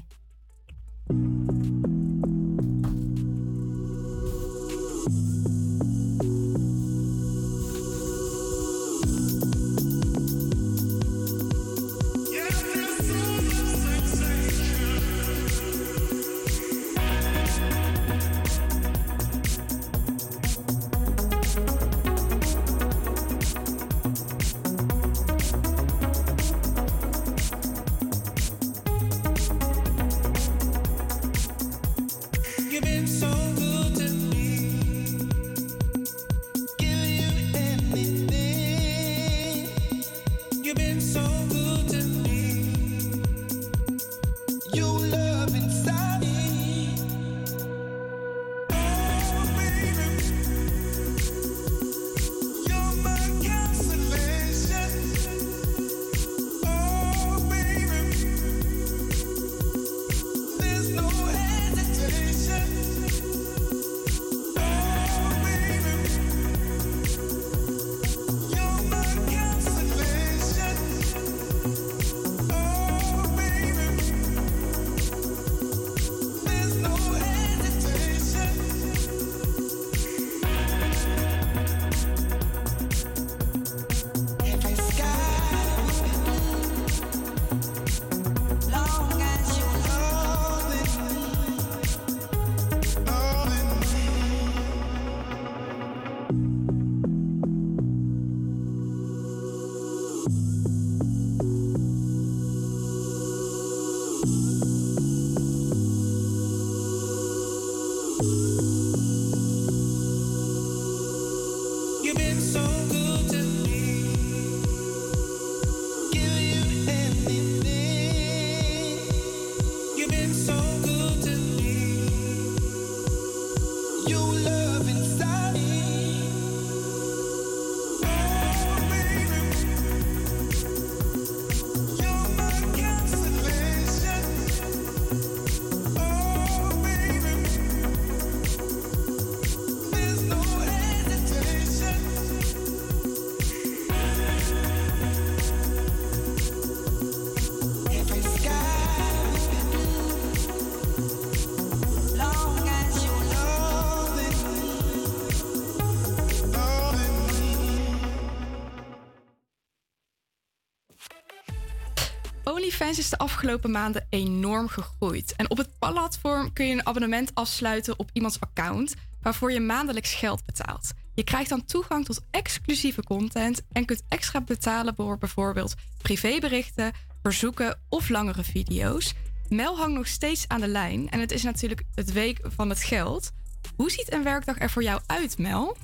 OnlyFans is de afgelopen maanden enorm gegroeid. En op het platform kun je een abonnement afsluiten op iemands account, waarvoor je maandelijks geld betaalt. Je krijgt dan toegang tot exclusieve content en kunt extra betalen voor bijvoorbeeld privéberichten, verzoeken of langere video's. Mel hangt nog steeds aan de lijn en het is natuurlijk het week van het geld. Hoe ziet een werkdag er voor jou uit, Mel?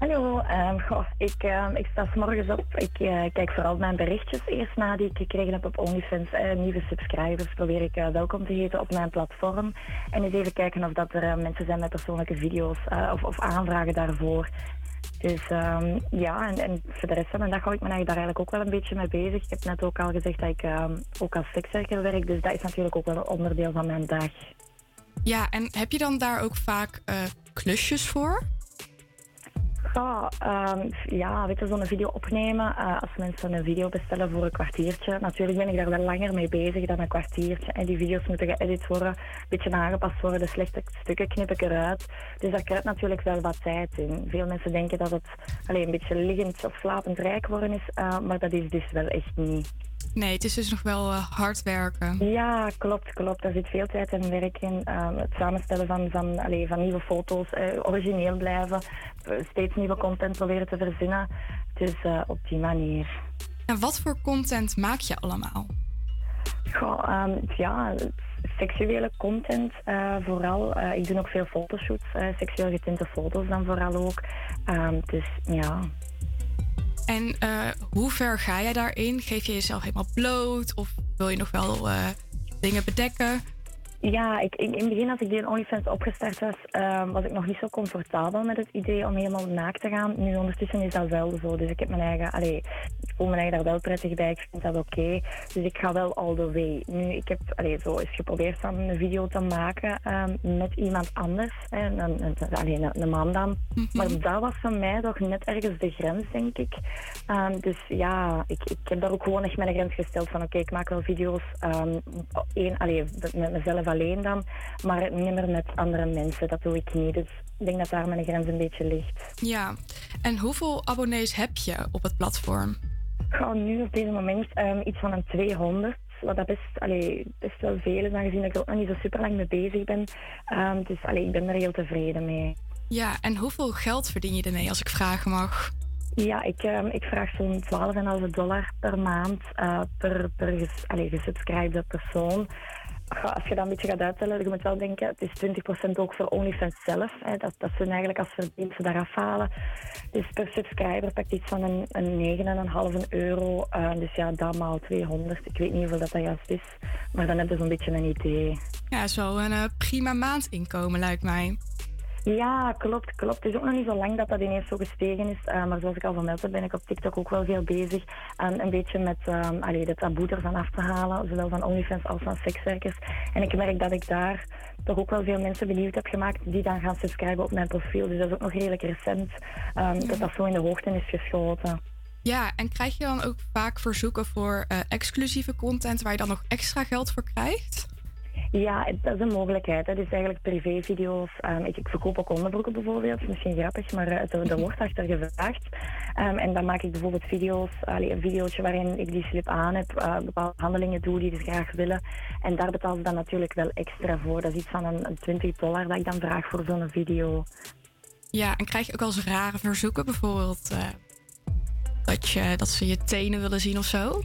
Hallo, ehm, ik, ehm, ik sta 's op. Ik eh, kijk vooral mijn berichtjes eerst na die ik gekregen heb op OnlyFans. Eh, nieuwe subscribers probeer ik eh, welkom te heten op mijn platform. En eens even kijken of dat er mensen zijn met persoonlijke video's of, of aanvragen daarvoor. Dus ehm, ja, en, en voor de rest van mijn dag hou ik me daar eigenlijk ook wel een beetje mee bezig. Ik heb net ook al gezegd dat ik ook als sekswerker werk, dus dat is natuurlijk ook wel een onderdeel van mijn dag. Ja, en heb je dan daar ook vaak eh, klusjes voor? Ja, ehm, ja, weet je, zo'n video opnemen. eh, als mensen een video bestellen voor een kwartiertje. Natuurlijk ben ik daar wel langer mee bezig dan een kwartiertje. En die video's moeten geëdit worden, een beetje aangepast worden. De slechte stukken knip ik eruit. Dus daar krijgt natuurlijk wel wat tijd in. Veel mensen denken dat het alleen een beetje liggend of slapend rijk worden is. eh, maar dat is dus wel echt niet. Nee, het is dus nog wel eh, hard werken. Ja, klopt, klopt. Daar zit veel tijd en werk in. Ehm, het samenstellen van, van, allee, van nieuwe foto's, eh, origineel blijven, eh, steeds nieuwe content proberen te verzinnen. Dus op die manier. En wat voor content maak je allemaal? Goh, ehm, ja, seksuele content vooral. Ik doe ook veel fotoshoots, eh, seksueel getinte foto's dan vooral ook. Ehm, dus ja. En eh, hoe ver ga jij daarin? Geef je jezelf helemaal bloot? Of wil je nog wel eh, dingen bedekken? Ja, ik, in, het begin als ik die OnlyFans opgestart was, ehm, was ik nog niet zo comfortabel met het idee om helemaal naakt te gaan. Nu ondertussen is dat wel zo, dus ik heb mijn eigen, allee, voel eigen daar wel prettig bij, ik vind dat oké. Dus ik ga wel all the way. Nu, ik heb allee, zo eens geprobeerd om een video te maken ehm, met iemand anders, hè, een, een, een, een man dan. Maar dat was voor mij toch net ergens de grens, denk ik. Ehm, dus ja, ik, ik heb daar ook gewoon echt mijn grens gesteld van oké, ik maak wel video's, ehm, één, allee, met mezelf alleen dan, maar niet meer met andere mensen. Dat doe ik niet. Dus ik denk dat daar mijn grens een beetje ligt. Ja. En hoeveel abonnees heb je op het platform? Ik ga nu op dit moment ehm, iets van een 200. Wat dat best, allee, best wel veel is, aangezien ik er ook nog niet zo super lang mee bezig ben. Ehm, dus allee, ik ben er heel tevreden mee. Ja, en hoeveel geld verdien je ermee als ik vragen mag? Ja, ik, ehm, ik vraag zo'n 12,5 dollar per maand eh, per, per ges, allee, gesubscribede persoon. Ga- Als je dat een beetje gaat uittellen, je moet wel denken, het is 20% ook voor OnlyFans zelf. Hè, dat, dat ze eigenlijk als verdiensten daaraf halen. Dus per subscriber pakt iets van een, een 9,5 euro. eh, dus ja, dat maal 200. Ik weet niet hoeveel dat, dat juist is. Maar dan heb je zo'n beetje een idee. Ja, wel een eh, prima maandinkomen, lijkt mij. Ja, klopt, klopt. Het is ook nog niet zo lang dat dat ineens zo gestegen is. eh, maar zoals ik al vermeld heb, ben ik op TikTok ook wel veel bezig. aan een beetje met um, allee, de taboe ervan af te halen. Zowel van OnlyFans als van sekswerkers. En ik merk dat ik daar toch ook wel veel mensen benieuwd heb gemaakt die dan gaan subscriben op mijn profiel. Dus dat is ook nog redelijk recent ehm, dat dat zo in de hoogte is geschoten. Ja, en krijg je dan ook vaak verzoeken voor eh, exclusieve content waar je dan nog extra geld voor krijgt? Ja, dat is een mogelijkheid. Hè. Dus eigenlijk privévideo's. Ehm, ik, ik verkoop ook onderbroeken bijvoorbeeld. Is misschien grappig, maar eh, er, er wordt achter gevraagd. Ehm, en dan maak ik bijvoorbeeld video's, allee, een videootje waarin ik die slip aan heb, eh, bepaalde handelingen doe die ze graag willen. En daar betalen ze dan natuurlijk wel extra voor. Dat is iets van een, een 20 dollar dat ik dan vraag voor zo'n video. Ja, en krijg je ook wel eens rare verzoeken, bijvoorbeeld eh, dat, je, dat ze je tenen willen zien of zo?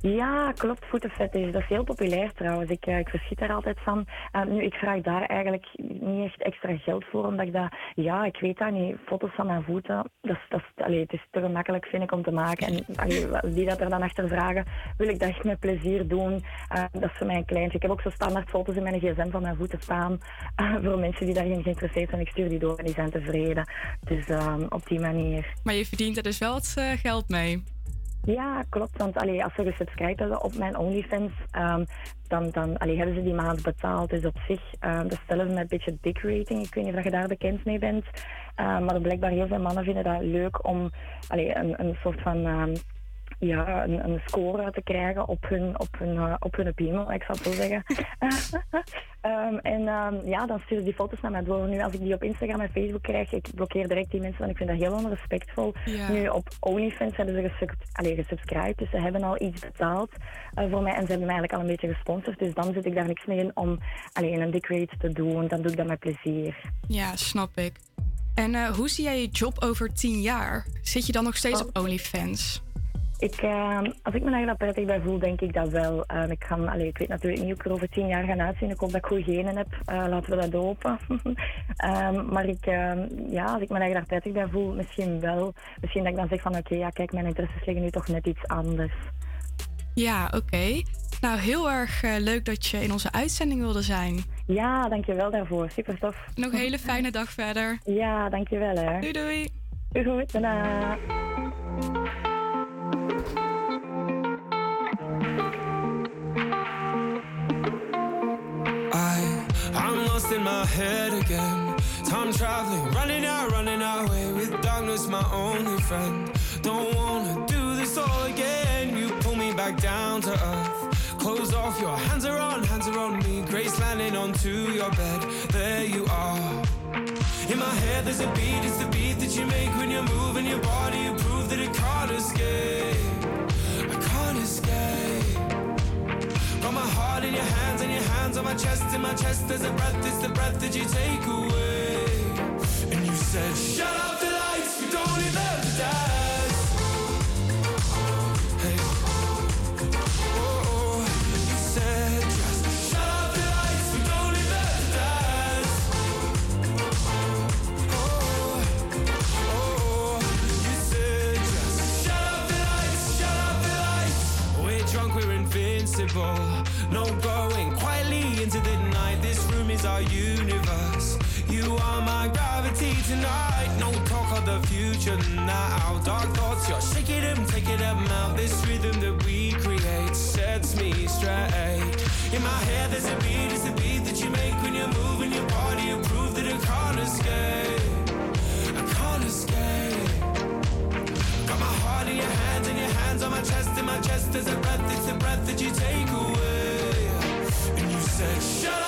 Ja, klopt. Voetenfetish. Dat is heel populair trouwens. Ik, eh, ik verschiet daar altijd van. Eh, nu, ik vraag daar eigenlijk niet echt extra geld voor, omdat ik dat... Ja, ik weet dat niet. Foto's van mijn voeten, dat, is- dat, is- allee, het is te gemakkelijk, vind ik, om te maken. En die dat er dan achter vragen, wil ik dat echt met plezier doen. Eh, dat is voor mij een kleintje. Ik heb ook zo standaard foto's in mijn gsm van mijn voeten staan. voor mensen die daarin geïnteresseerd zijn. Ik stuur die door en die zijn tevreden. Dus ehm, op die manier. Maar je verdient er dus wel wat geld mee. Ja, klopt. Want allee, als ze gesubscribed hebben op mijn OnlyFans, ehm, dan, dan allee, hebben ze die maand betaald. Dus op zich, um, dat stellen we met een beetje dick rating. Ik weet niet of je daar bekend mee bent. Ehm, maar blijkbaar heel veel mannen vinden dat leuk om allee, een, een soort van... ja, een, een score te krijgen op hun, op hun, eh, op hun piemel, ik zal het zo zeggen. Ehm, en ehm, ja, dan sturen ze die foto's naar mij door. Nu, als ik die op Instagram en Facebook krijg, ik blokkeer direct die mensen, want ik vind dat heel onrespectvol. Ja. Nu, op OnlyFans hebben ze gesub allee, gesubscribed, dus ze hebben al iets betaald eh, voor mij en ze hebben mij eigenlijk al een beetje gesponsord. Dus dan zit ik daar niks mee in om alleen een dick rate te doen. Dan doe ik dat met plezier. Ja, snap ik. En eh, hoe zie jij je job over tien jaar? Zit je dan nog steeds op OnlyFans? Ik, ehm, als ik me daar prettig bij voel, denk ik dat wel. Ehm, ik, kan, allee, ik weet natuurlijk niet hoe ik er over tien jaar ga uitzien. Ik hoop dat ik goede genen heb. Eh, laten we dat hopen. Ehm, maar ik, ja, als ik me daar prettig bij voel, misschien wel. Misschien dat ik dan zeg van oké, ja, kijk, mijn interesses liggen nu toch net iets anders. Ja, oké. Nou, heel erg eh, leuk dat je in onze uitzending wilde zijn. Ja, dankjewel daarvoor. Super tof. Nog een hele fijne dag verder. Ja, dankjewel hè. Doei doei. Doei goed, daarna. Your hands are on, hands are on me. Grace landing onto your bed. There you are. In my head, there's a beat, it's the beat that you make when you're moving your body. You prove that it can't escape. I can't escape. Got my heart in your hands and your hands on my chest. In my chest, there's a breath, it's the breath that you take away. And you said, Shut up the lights, we don't need them invincible. No going quietly into the night. This room is our universe. You are my gravity tonight. No talk of the future now. Dark thoughts, you're shaking them, taking them out. This rhythm that we create sets me straight. In my head, there's a beat, it's a beat that you make when you're moving your body. You prove that I can't escape. I can't escape. Got my heart in your hands hands on my chest. In my chest, there's a breath, it's the breath that you take away. And you said, Shut up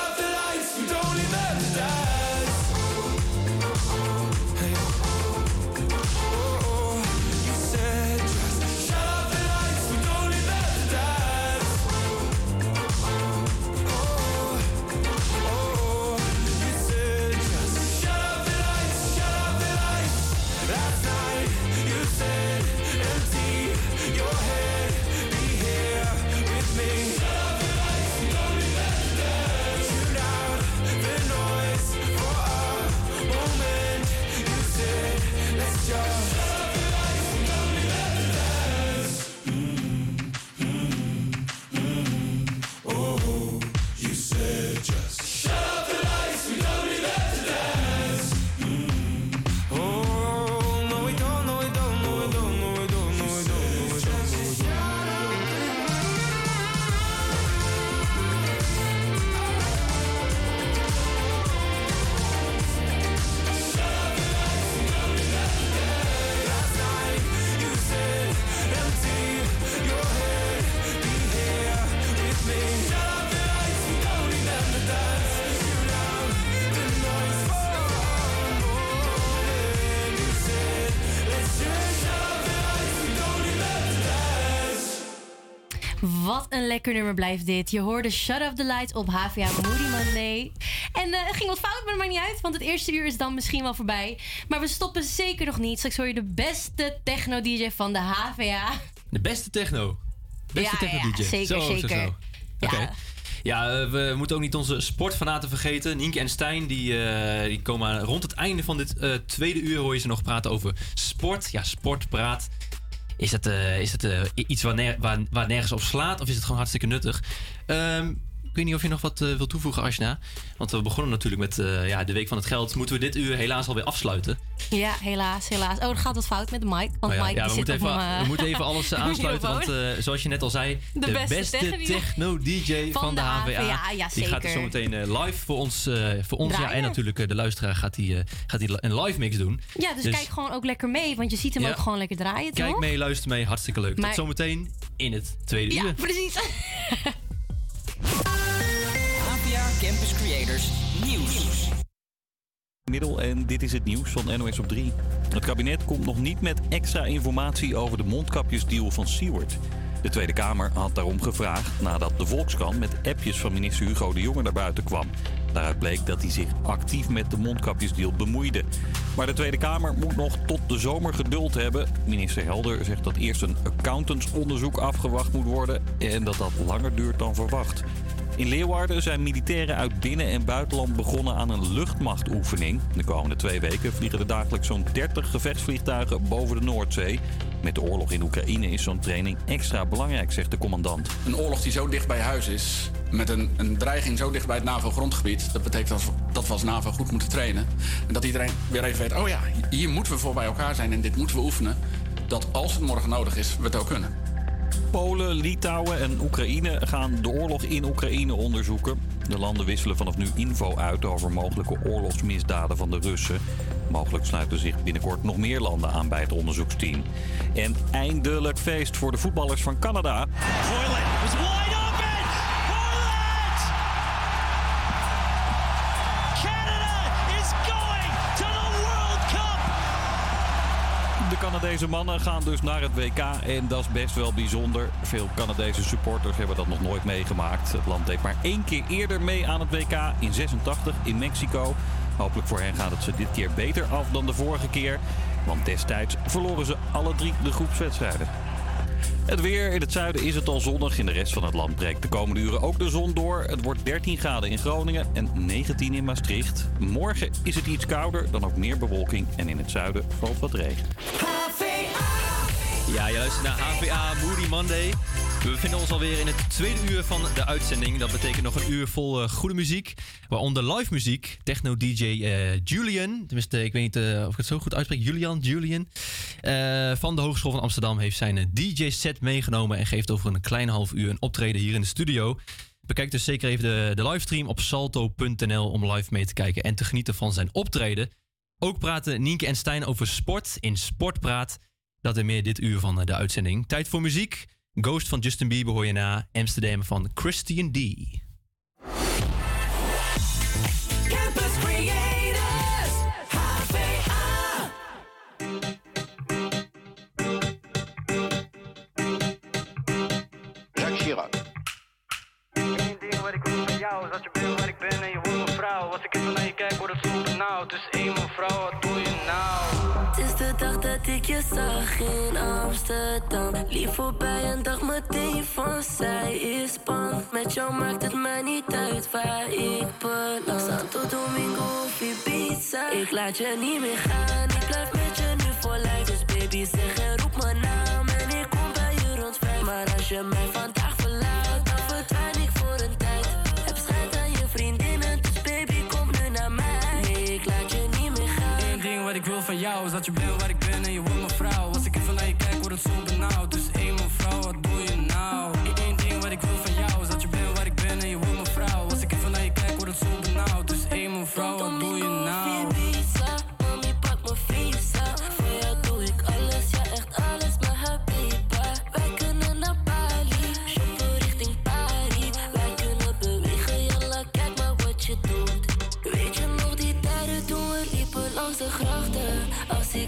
lekker nummer blijft dit. Je hoorde Shut Off the Lights op HVA Moody Monday. En eh, het ging wat fout, maar maakt niet uit. Want het eerste uur is dan misschien wel voorbij. Maar we stoppen zeker nog niet. Straks hoor je de beste techno-dj van de HVA. De beste techno. Beste Ja, ja, techno-dj. zeker, Zo, zo, zeker. zo. Oké. Ja, eh, we moeten ook niet onze sportfanaten vergeten. Nienke en Stijn die, eh, die komen aan- rond het einde van dit tweede uur hoor je ze nog praten over sport. Ja, sportpraat. Is het, eh, is het eh, iets waar, waar, waar nergens op slaat of is het gewoon hartstikke nuttig? Ehm, ik weet niet of je nog wat eh, wilt toevoegen, Ashna. Want we begonnen natuurlijk met eh, ja, de Week van het Geld. Moeten we dit uur helaas alweer afsluiten. Ja, helaas, helaas. Oh, er gaat wat fout met de mic. Want ja, Mike ja, die we, moeten even, hem, eh, we moeten even alles aansluiten. want zoals je net al zei, de, De beste beste, techno- techno-DJ van, Van de HVA. Ja, die gaat er zo meteen live voor ons. voor ons ja, en natuurlijk de luisteraar gaat eh, gaat hij een live mix doen. Ja, dus, kijk gewoon ook lekker mee. Want je ziet hem Ja. ook gewoon lekker draaien, Kijk toch? mee, luister mee, hartstikke leuk. Maar- Tot zometeen in het tweede Ja, uur. precies. Campus Creators Nieuws. Middel en dit is het nieuws van NOS op 3. Het kabinet komt nog niet met extra informatie over de mondkapjesdeal van Seward. De Tweede Kamer had daarom gevraagd nadat de Volkskrant met appjes van minister Hugo de Jonge naar buiten kwam. Daaruit bleek dat hij zich actief met de mondkapjesdeal bemoeide. Maar de Tweede Kamer moet nog tot de zomer geduld hebben. Minister Helder zegt dat eerst een accountantsonderzoek afgewacht moet worden en dat dat langer duurt dan verwacht. In Leeuwarden zijn militairen uit binnen- en buitenland begonnen aan een luchtmachtoefening. De komende twee weken vliegen er dagelijks zo'n 30 gevechtsvliegtuigen boven de Noordzee. Met de oorlog in Oekraïne is zo'n training extra belangrijk, zegt de commandant. Een oorlog die zo dicht bij huis is, met een, een dreiging zo dicht bij het NAVO-grondgebied, dat betekent dat dat we als NAVO goed moeten trainen. En dat iedereen weer even weet, oh ja, hier moeten we voor bij elkaar zijn en dit moeten we oefenen. Dat als het morgen nodig is, we het ook kunnen. Polen, Litouwen en Oekraïne gaan de oorlog in Oekraïne onderzoeken. De landen wisselen vanaf nu info uit over mogelijke oorlogsmisdaden van de Russen. Mogelijk sluiten zich binnenkort nog meer landen aan bij het onderzoeksteam. En eindelijk feest voor de voetballers van Canada. Canadese mannen gaan dus naar het WK en dat is best wel bijzonder. Veel Canadese supporters hebben dat nog nooit meegemaakt. Het land deed maar één keer eerder mee aan het WK in 86 in Mexico. Hopelijk voor hen gaat het ze dit keer beter af dan de vorige keer. Want destijds verloren ze alle drie de groepswedstrijden. Het weer. In het zuiden is het al zonnig. In de rest van het land breekt de komende uren ook de zon door. Het wordt 13 graden in Groningen en 19 in Maastricht. Morgen is het iets kouder, dan ook meer bewolking. En in het zuiden valt wat regen. Ja, je luistert naar HVA Moody Monday. We bevinden ons alweer in het tweede uur van de uitzending. Dat betekent nog een uur vol eh, goede muziek. Waaronder live muziek. Techno-DJ eh, Julian. Tenminste, ik weet niet eh, of ik het zo goed uitspreek. Julian, Julian. van de Hogeschool van Amsterdam heeft zijn DJ-set meegenomen. En geeft over een klein half uur een optreden hier in de studio. Bekijk dus zeker even de, de livestream op salto.nl om live mee te kijken en te genieten van zijn optreden. Ook praten Nienke en Stijn over sport in Sportpraat. Dat en meer dit uur van de uitzending. Tijd voor muziek. Ghost van Justin Bieber hoor je na. Amsterdam van Christian D. Campus Creators, HVA. Jacques Chirac. Eén ding wat ik wil van jou is dat je bent waar ik ben en je wordt mijn vrouw. Als ik even naar je kijk, word het zo benauwd. Dus één mevrouw, dat ik je zag in Amsterdam. Lief voorbij en dacht meteen van zij is bang. Met jou maakt het mij niet uit waar ik beland. Santo Domingo of. Ik laat je niet meer gaan, ik blijf met je nu voor lijf. Dus baby zeg en roep mijn naam en ik kom bij je rond vijf. Maar als je mij vandaag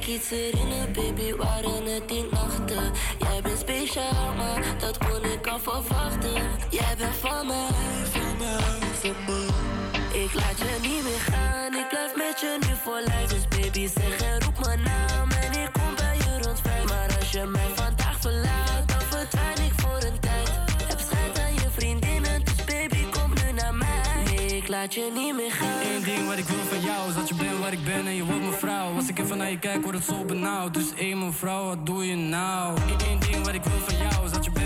ik iets herinner, baby, waren het die nachten. Jij bent speciaal, maar dat kon ik al verwachten. Jij bent van mij, van mij, van mij. Ik laat je niet meer gaan, ik blijf met je nu voor lijf. Dus baby zeg en roep mijn naam en ik kom bij je rond vijf. Maar als je mij laat. Eén ding wat ik wil van jou is dat je bent waar ik ben en je wordt mijn vrouw. Als ik even naar je kijk, word het zo benauwd. Dus één mevrouw, wat doe je nou? Eén ding wat ik wil van jou is dat je bent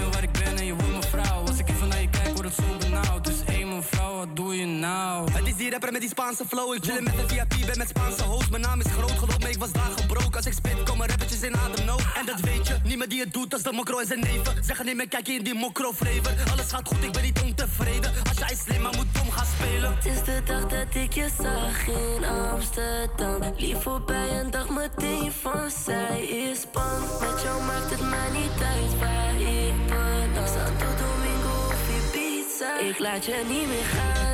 wat doe je nou? Het is die rapper met die Spaanse flow. Ik chillen met een VIP, ben met Spaanse host. Mijn naam is groot, geloof me, ik was daar gebroken. Als ik spit, komen rappertjes in ademnood. En dat weet je, niemand die het doet als de mokro en zijn neven. Zeggen nee, maar kijk in die mokro flavor. Alles gaat goed, ik ben niet ontevreden. Als jij slim, maar moet dom gaan spelen. Het is de dag dat ik je zag in Amsterdam. Lief voorbij en dacht meteen van zij is bang. Met jou maakt het mij niet uit waar ik ben. Santo Domingo of Ibiza. Ik laat je niet meer gaan,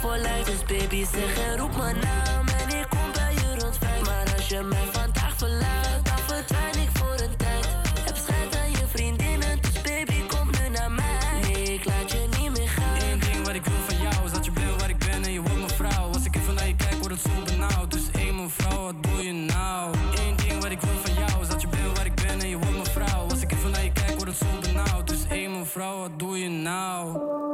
voor. Dus baby zeg en roep mijn naam en ik kom bij je rond vijf. Maar als je mij vandaag verlaat, dan verdwijn ik voor een tijd. Heb schijt aan je vriendinnen, dus baby kom nu naar mij. Nee, ik laat je niet meer gaan. Eén ding wat ik wil van jou is dat je bent waar ik ben en je wordt mijn vrouw. Als ik even naar je kijk, word het zo benauwd. Dus één mevrouw, wat doe je nou? Eén ding wat ik wil van jou is dat je bent waar ik ben en je wordt mijn vrouw. Als ik even naar je kijk, word het zo benauwd. Dus één mevrouw, wat doe je nou?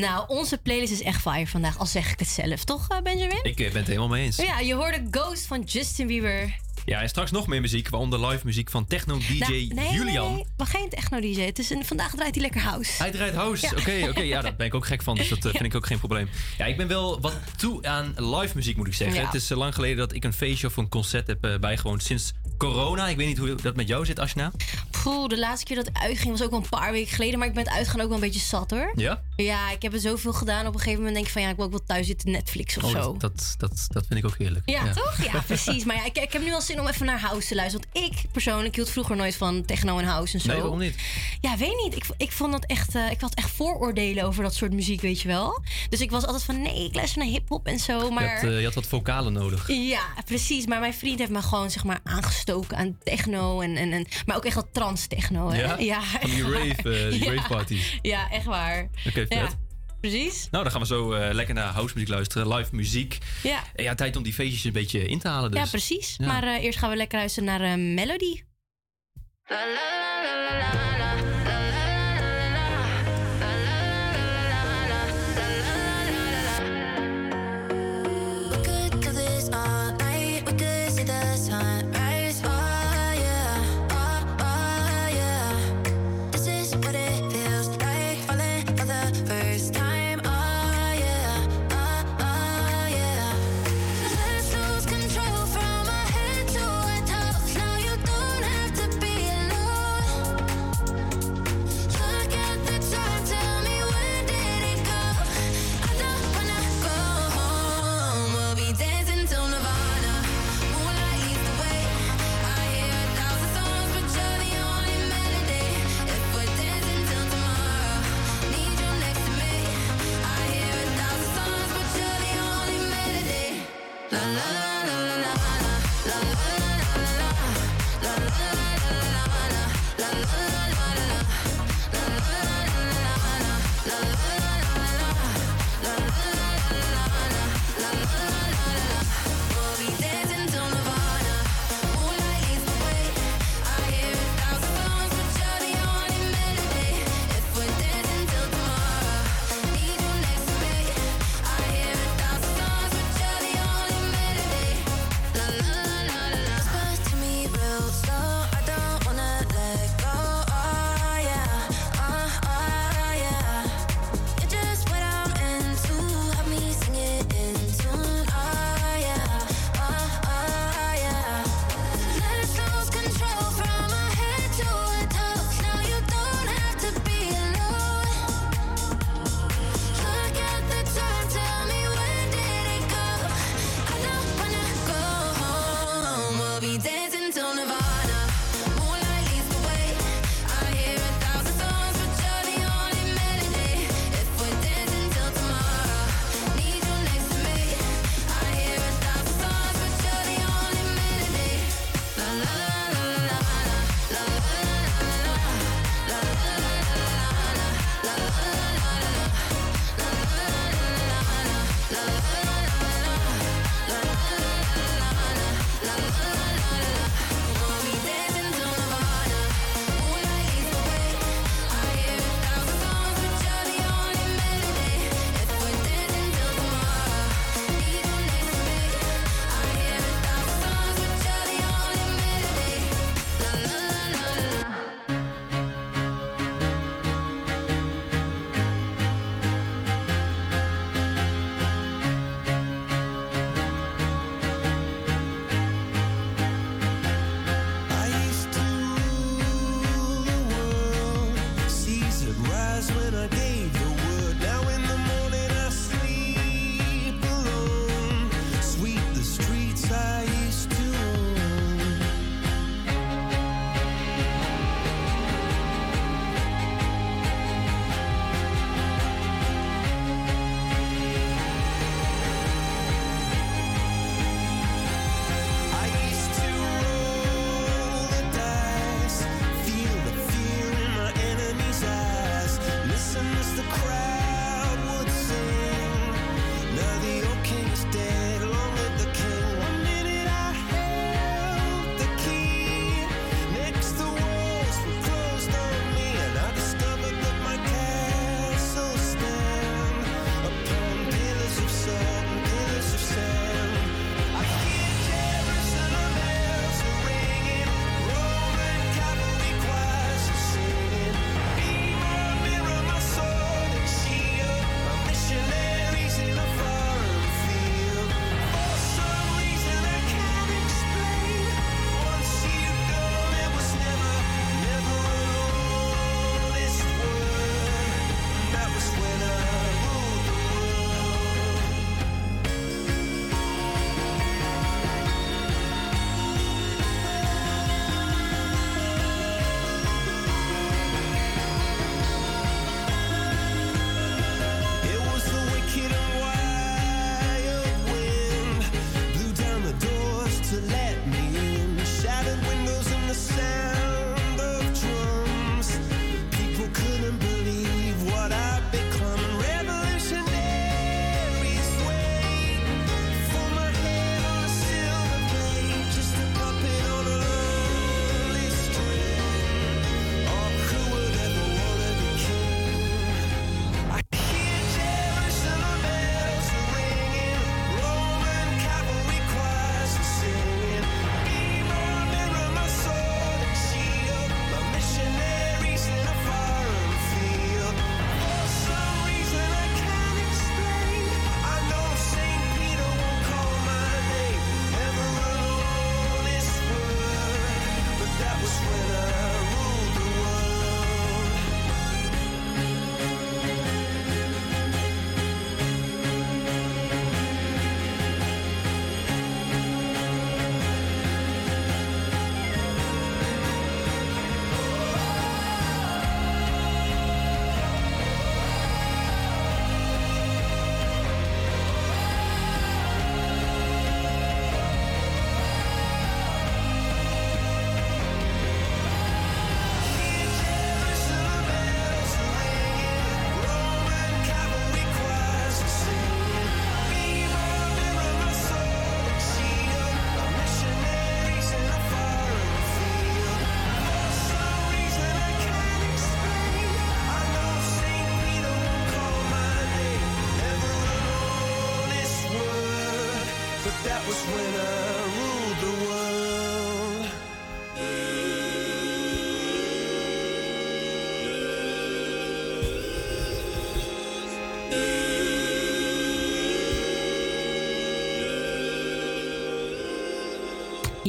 Nou, onze playlist is echt fire vandaag, al zeg ik het zelf. Toch, eh, Benjamin? Ik eh, ben het helemaal mee eens. Ja, je hoorde Ghost van Justin Bieber. Ja, en straks nog meer muziek, waaronder live muziek van techno-dj Nou, nee, Julian. Nee, maar geen techno-dj. Het is een, vandaag draait hij lekker house. Hij draait house. Ja. Oké, oké. ja, daar ben ik ook gek van. Dus dat eh, vind ik ook geen probleem. Ja, ik ben wel wat toe aan live muziek, moet ik zeggen. Ja. Het is lang geleden dat ik een feestje of een concert heb bijgewoond sinds corona. Ik weet niet hoe dat met jou zit, Ashna. Poeh, de laatste keer dat ik uitging was ook al een paar weken geleden. Maar ik ben het uitgaan ook wel een beetje zat hoor. Ja? Ja, ik heb er zoveel gedaan. Op een gegeven moment denk ik van ja, ik wil ook wel thuis zitten Netflix of Oh, zo. dat, dat, dat, dat vind ik ook heerlijk. Ja, toch? Ja, precies. Maar ja, ik, ik heb nu wel zin om even naar house te luisteren. Want ik persoonlijk hield vroeger nooit van techno en house en zo. Nee, waarom niet? Ja, weet niet. Ik, ik vond dat echt. eh, ik had echt vooroordelen over dat soort muziek, weet je wel. Dus ik was altijd van nee, ik luister naar hip-hop en zo. Je, Maar. had, eh, je had wat vocalen nodig. Ja, precies. Maar mijn vriend heeft me gewoon zeg maar aangestoken aan techno en, en, en maar ook echt al trans techno. Hè? Ja? Van die rave, eh, die Ja. rave parties. Ja, echt waar. Oké. Ja, precies. Nou, dan gaan we zo eh, lekker naar house muziek luisteren. Live muziek. Ja. En ja, tijd om die feestjes een beetje in te halen. Dus. Ja, precies. Ja. Maar eh, eerst gaan we lekker luisteren naar eh, Melody.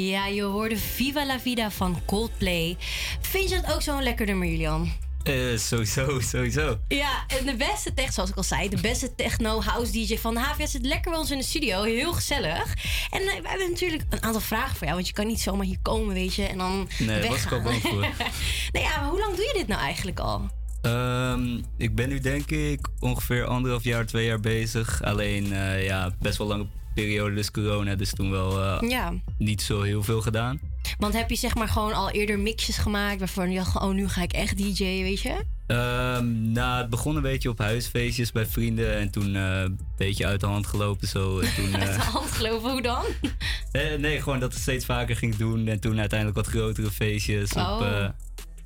Ja, je hoorde Viva la Vida van Coldplay. Vind je dat ook zo'n lekker nummer, Julian? Eh, sowieso, sowieso. Ja, en de beste tech, zoals ik al zei, de beste techno house DJ van de HVA zit lekker bij ons in de studio. Heel gezellig. En eh, we hebben natuurlijk een aantal vragen voor jou, want je kan niet zomaar hier komen, weet je, en dan Nee, was ik al bang voor. nee, ja, maar hoe lang doe je dit nou eigenlijk al? Ehm, ik ben nu denk ik ongeveer anderhalf jaar, twee jaar bezig. Alleen eh, ja, best wel lange periode, dus corona, dus toen wel eh, Ja. niet zo heel veel gedaan. Want heb je zeg maar gewoon al eerder mixjes gemaakt waarvan je dacht, oh nu ga ik echt DJ, weet je? Ehm, nou, het begon een beetje op huisfeestjes bij vrienden en toen eh, een beetje uit de hand gelopen zo. En toen, Uit de eh, hand gelopen, hoe dan? eh, nee, gewoon dat het steeds vaker ging doen en toen uiteindelijk wat grotere feestjes, op Oh. eh,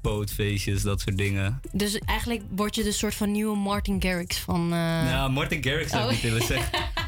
bootfeestjes, dat soort dingen. Dus eigenlijk word je de soort van nieuwe Martin Garrix van... eh, Nou, Martin Garrix zou ik Oh. niet willen zeggen.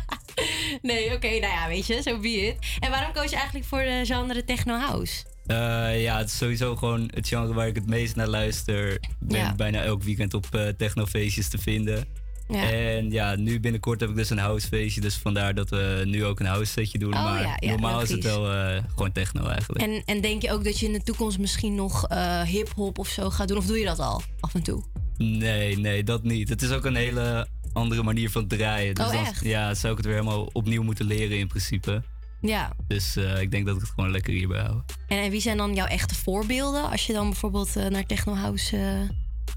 Nee, oké, nou ja, weet je, zo be it. En waarom koos je eigenlijk voor de genre techno house? Eh, ja, het is sowieso gewoon het genre waar ik het meest naar luister. Ik ben Ja. bijna elk weekend op eh, technofeestjes te vinden. Ja. En ja, nu binnenkort heb ik dus een housefeestje. Dus vandaar dat we nu ook een house setje doen. Oh, maar ja, ja, normaal is het wel eh, gewoon techno eigenlijk. En, en denk je ook dat je in de toekomst misschien nog eh hip-hop of zo gaat doen? Of doe je dat al af en toe? Nee, nee, dat niet. Het is ook een hele andere manier van draaien. Dus Oh, dan echt? ja, zou ik het weer helemaal opnieuw moeten leren in principe. Ja. Dus eh, ik denk dat ik het gewoon lekker hierbij hou. En, en wie zijn dan jouw echte voorbeelden als je dan bijvoorbeeld eh, naar techno house... eh,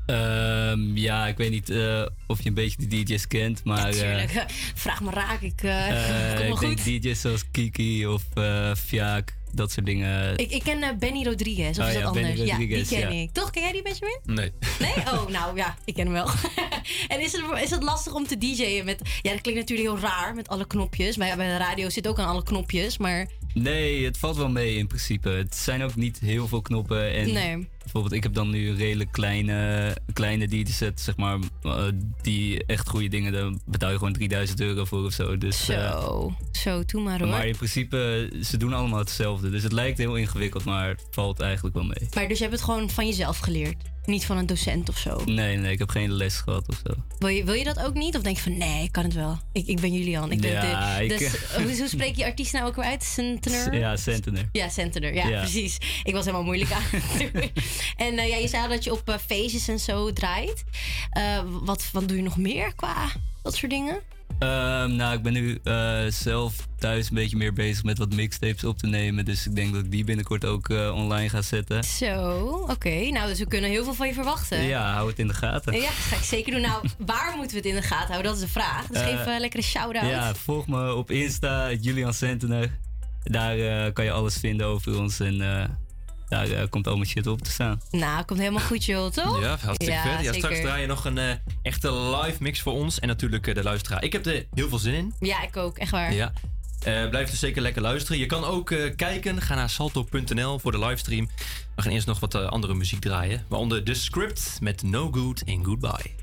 Ehm, ja, ik weet niet of je een beetje de DJ's kent, maar... eh, Tuurlijk, vraag me raak, ik kom ik goed. denk DJ's zoals Kiki of Fiak, dat soort dingen. Ik, ik ken eh, Benny Rodriguez, of Oh is ja, dat Benny anders? ja, die ken ja. ik. Toch, ken jij die Benjamin? Nee. Nee? Oh, nou ja, ik ken hem wel. en is het, is het lastig om te DJ'en met... Ja, dat klinkt natuurlijk heel raar met alle knopjes. Maar ja, bij de radio zit ook aan alle knopjes. Maar Nee, het valt wel mee in principe. Het zijn ook niet heel veel knoppen. En Nee. bijvoorbeeld, ik heb dan nu een redelijk kleine, kleine DJ-set, zeg maar, eh, die echt goede dingen, daar betaal je gewoon 3000 euro voor of zo. Dus, eh, zo, zo, doe maar hoor. maar in principe, ze doen allemaal hetzelfde. Dus het lijkt heel ingewikkeld, maar het valt eigenlijk wel mee. Maar dus je hebt het gewoon van jezelf geleerd? Niet van een docent of zo? Nee, nee, ik heb geen les gehad of zo. Wil je, wil je dat ook niet? Of denk je van, nee, ik kan het wel. Ik, ik ben Julian. Ik ben Ja, de, ik- hoe, hoe spreek je artiest nou ook weer uit? Centener? Ja, Centener. Ja, Centener. Ja, Ja. precies. Ik was helemaal moeilijk aan. En eh, ja, je zei al dat je op eh, feestjes en zo draait. Eh, wat, wat doe je nog meer qua dat soort dingen? Ehm, nou, ik ben nu eh, zelf thuis een beetje meer bezig met wat mixtapes op te nemen. Dus ik denk dat ik die binnenkort ook eh, online ga zetten. Zo, oké. Nou, dus we kunnen heel veel van je verwachten. Ja, hou het in de gaten. Ja, dat ga ik zeker doen. Nou, waar moeten we het in de gaten houden? Dat is de vraag. Dus Eh, geef eh, lekker een shout-out. Ja, volg me op Insta, Julian Centener. Daar kan je alles vinden over ons en eh, daar komt al mijn shit op te staan. Nou, komt helemaal goed, joh, toch? Ja, hartstikke vet. Ja, straks zeker. draai je nog een eh, echte live mix voor ons. En natuurlijk eh, de luisteraar. Ik heb er heel veel zin in. Ja, ik ook. Echt waar. Ja. Eh, blijf dus zeker lekker luisteren. Je kan ook eh, kijken. Ga naar salto.nl voor de livestream. We gaan eerst nog wat andere muziek draaien. Waaronder The Script met No Good and Goodbye.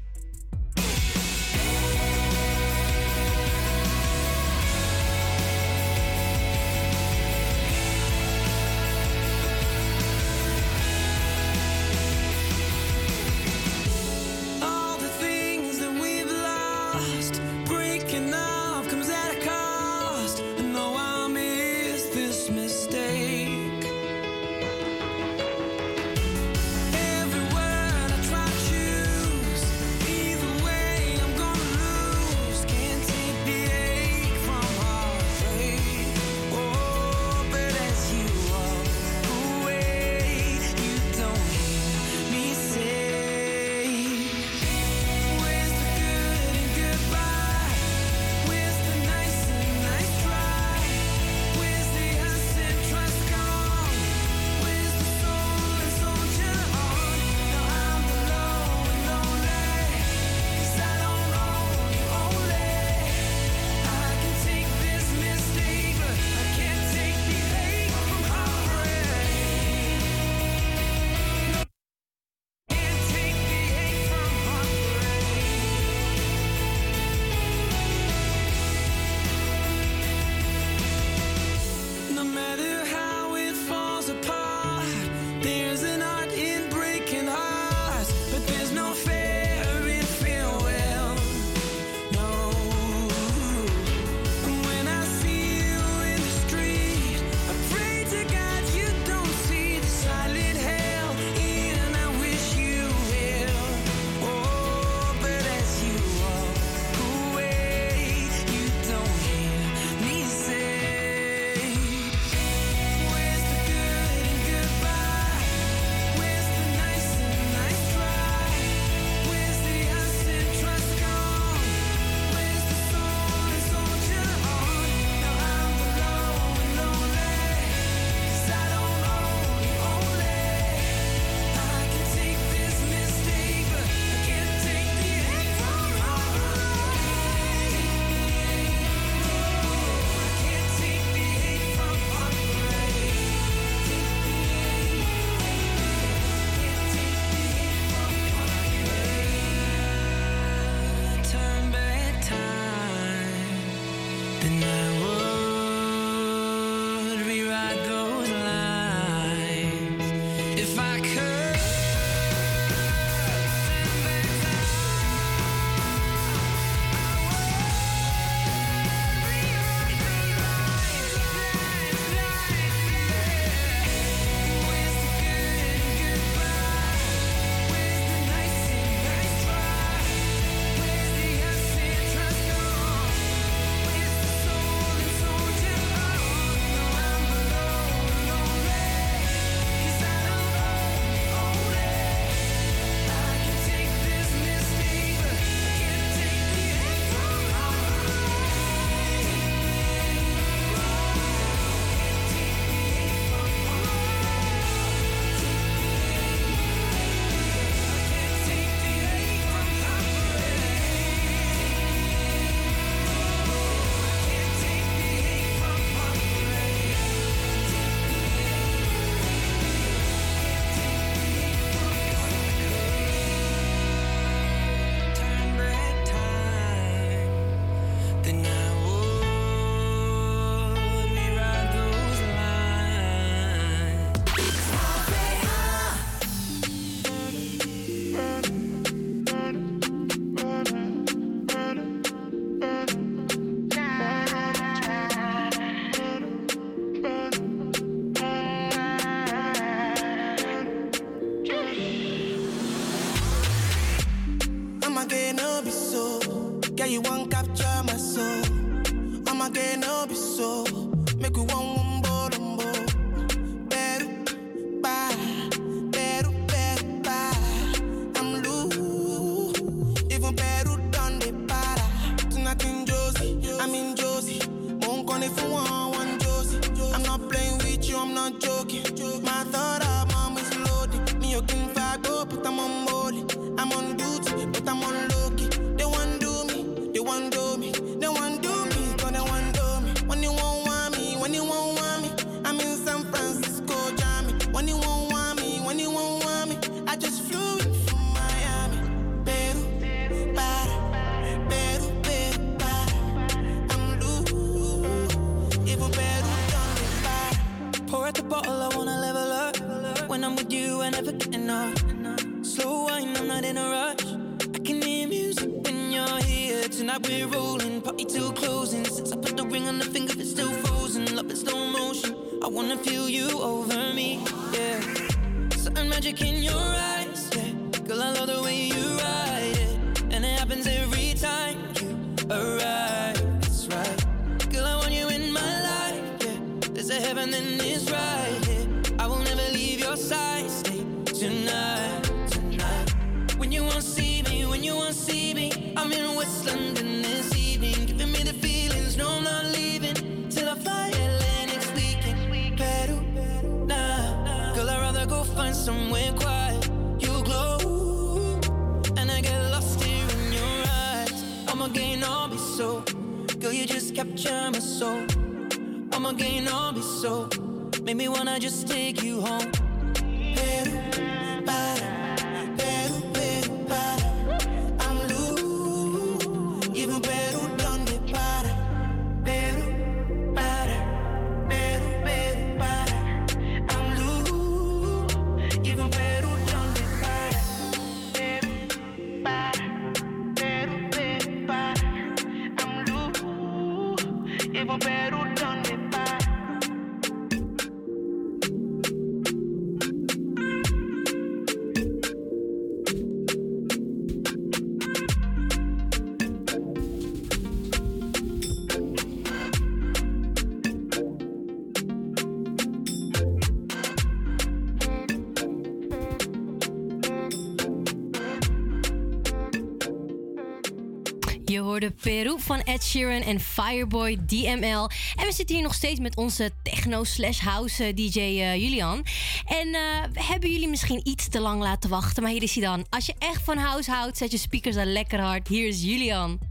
Je hoorde Peru van Ed Sheeran en Fireboy DML. En we zitten hier nog steeds met onze techno-slash-house eh, DJ eh, Julian. En uh, hebben jullie misschien iets te lang laten wachten, maar hier is hij dan. Als je echt van house houdt, zet je speakers dan lekker hard. Hier is Julian.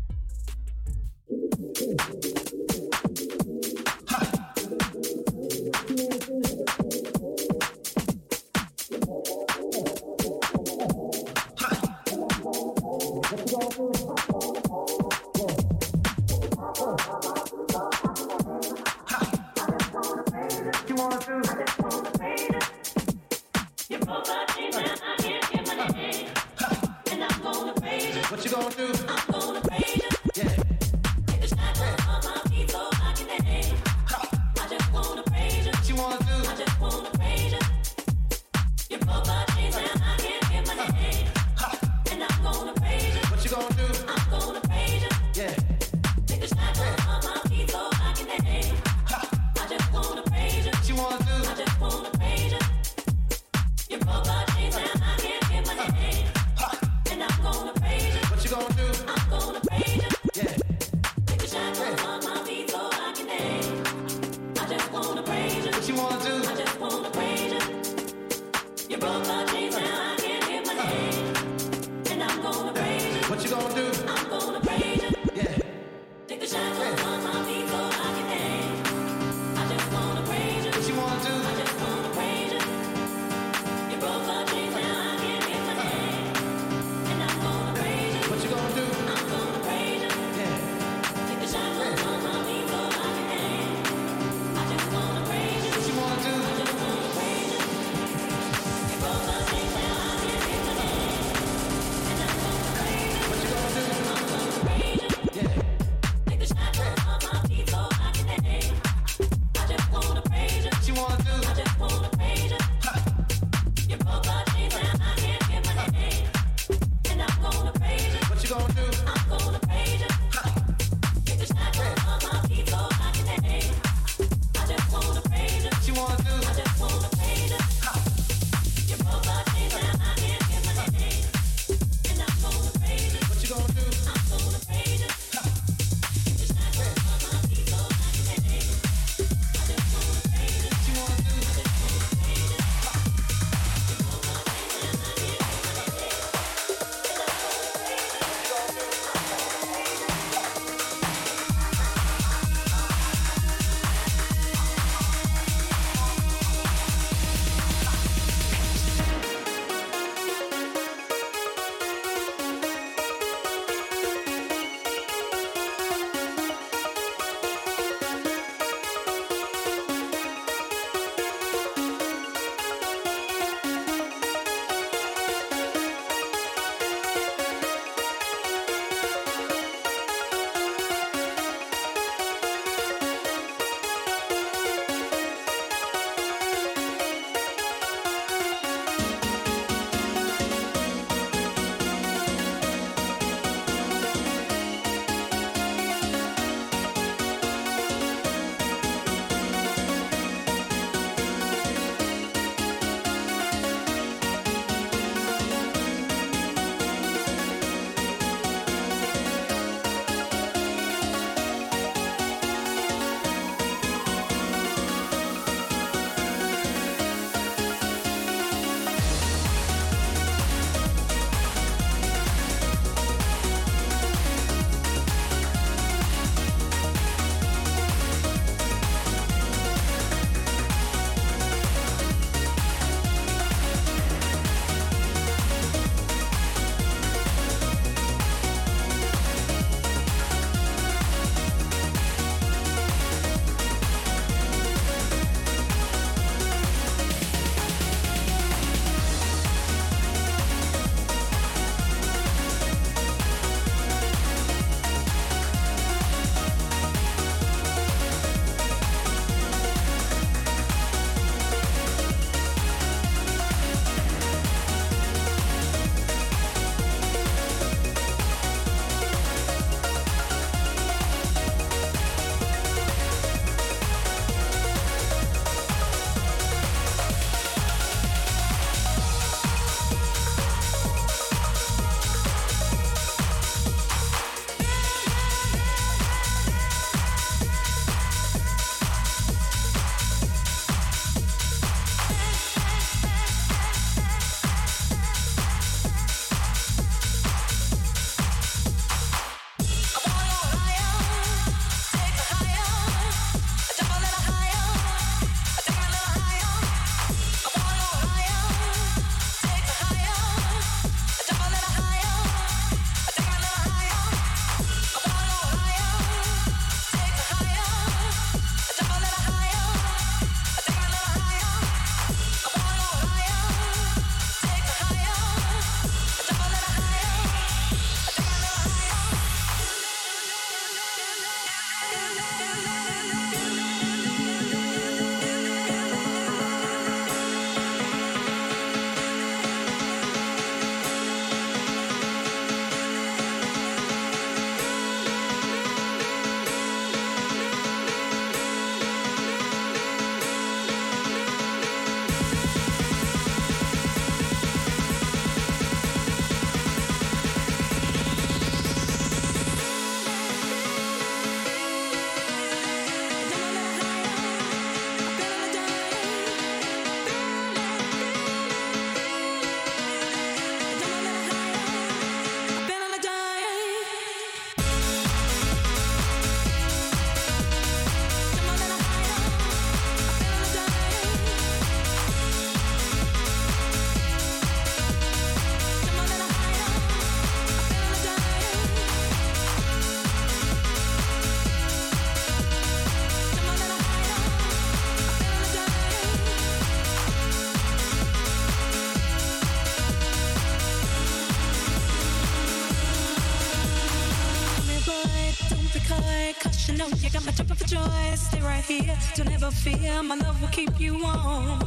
Here, don't ever fear. My love will keep you warm.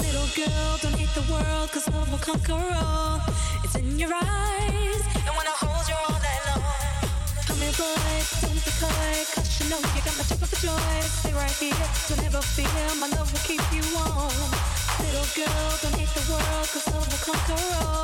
Little girl, don't hate the world, cause love will conquer all. It's in your eyes, and when I hold you all night long. Come here, boy, don't be coy, cause you know you got my jumping for joy. Stay right here, don't ever fear. My love will keep you warm. Little girl, don't hate the world, cause love will conquer all.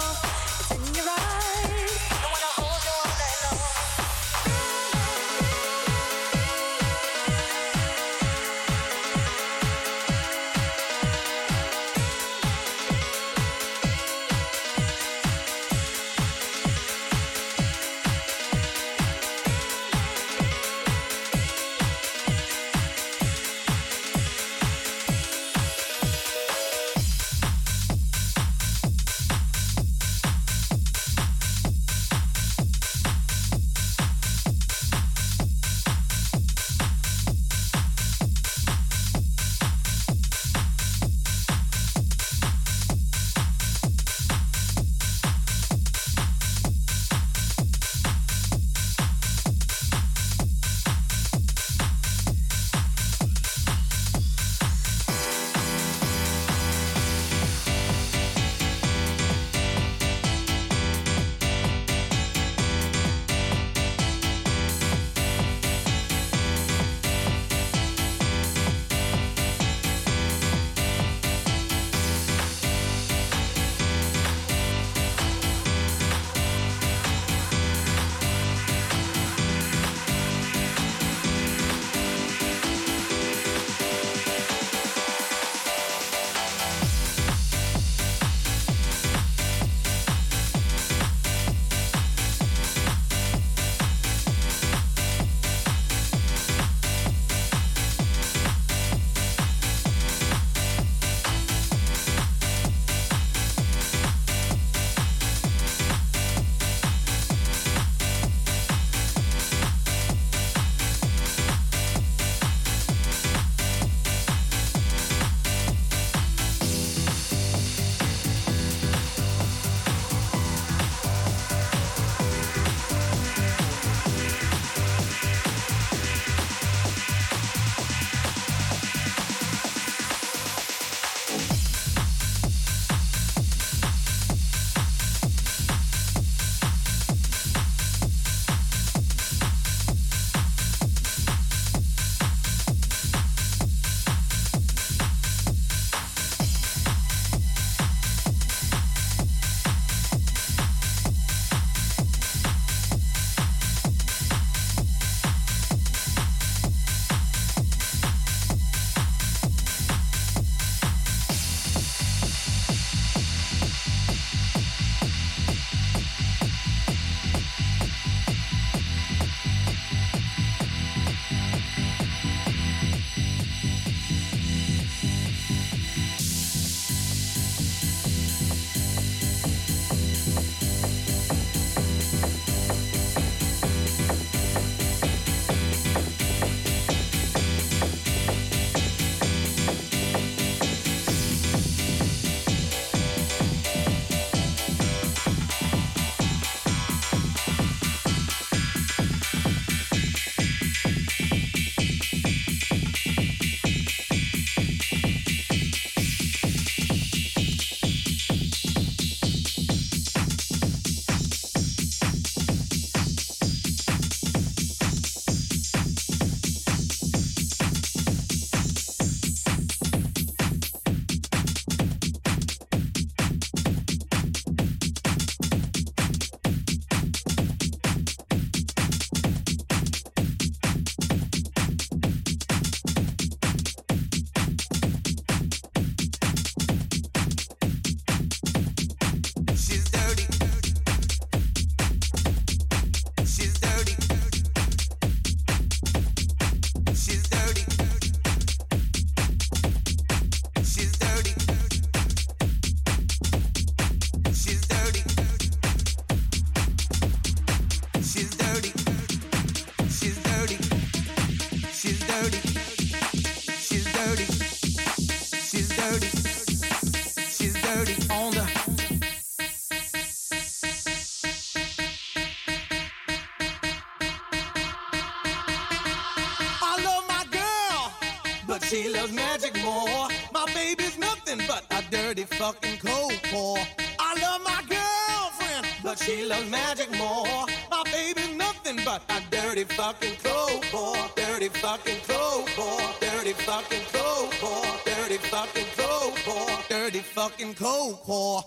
She loves magic more. My baby's nothing but a dirty fucking cold pour. Dirty fucking cold pour. Dirty fucking cold pour. Dirty fucking cold pour. Dirty fucking cold pour.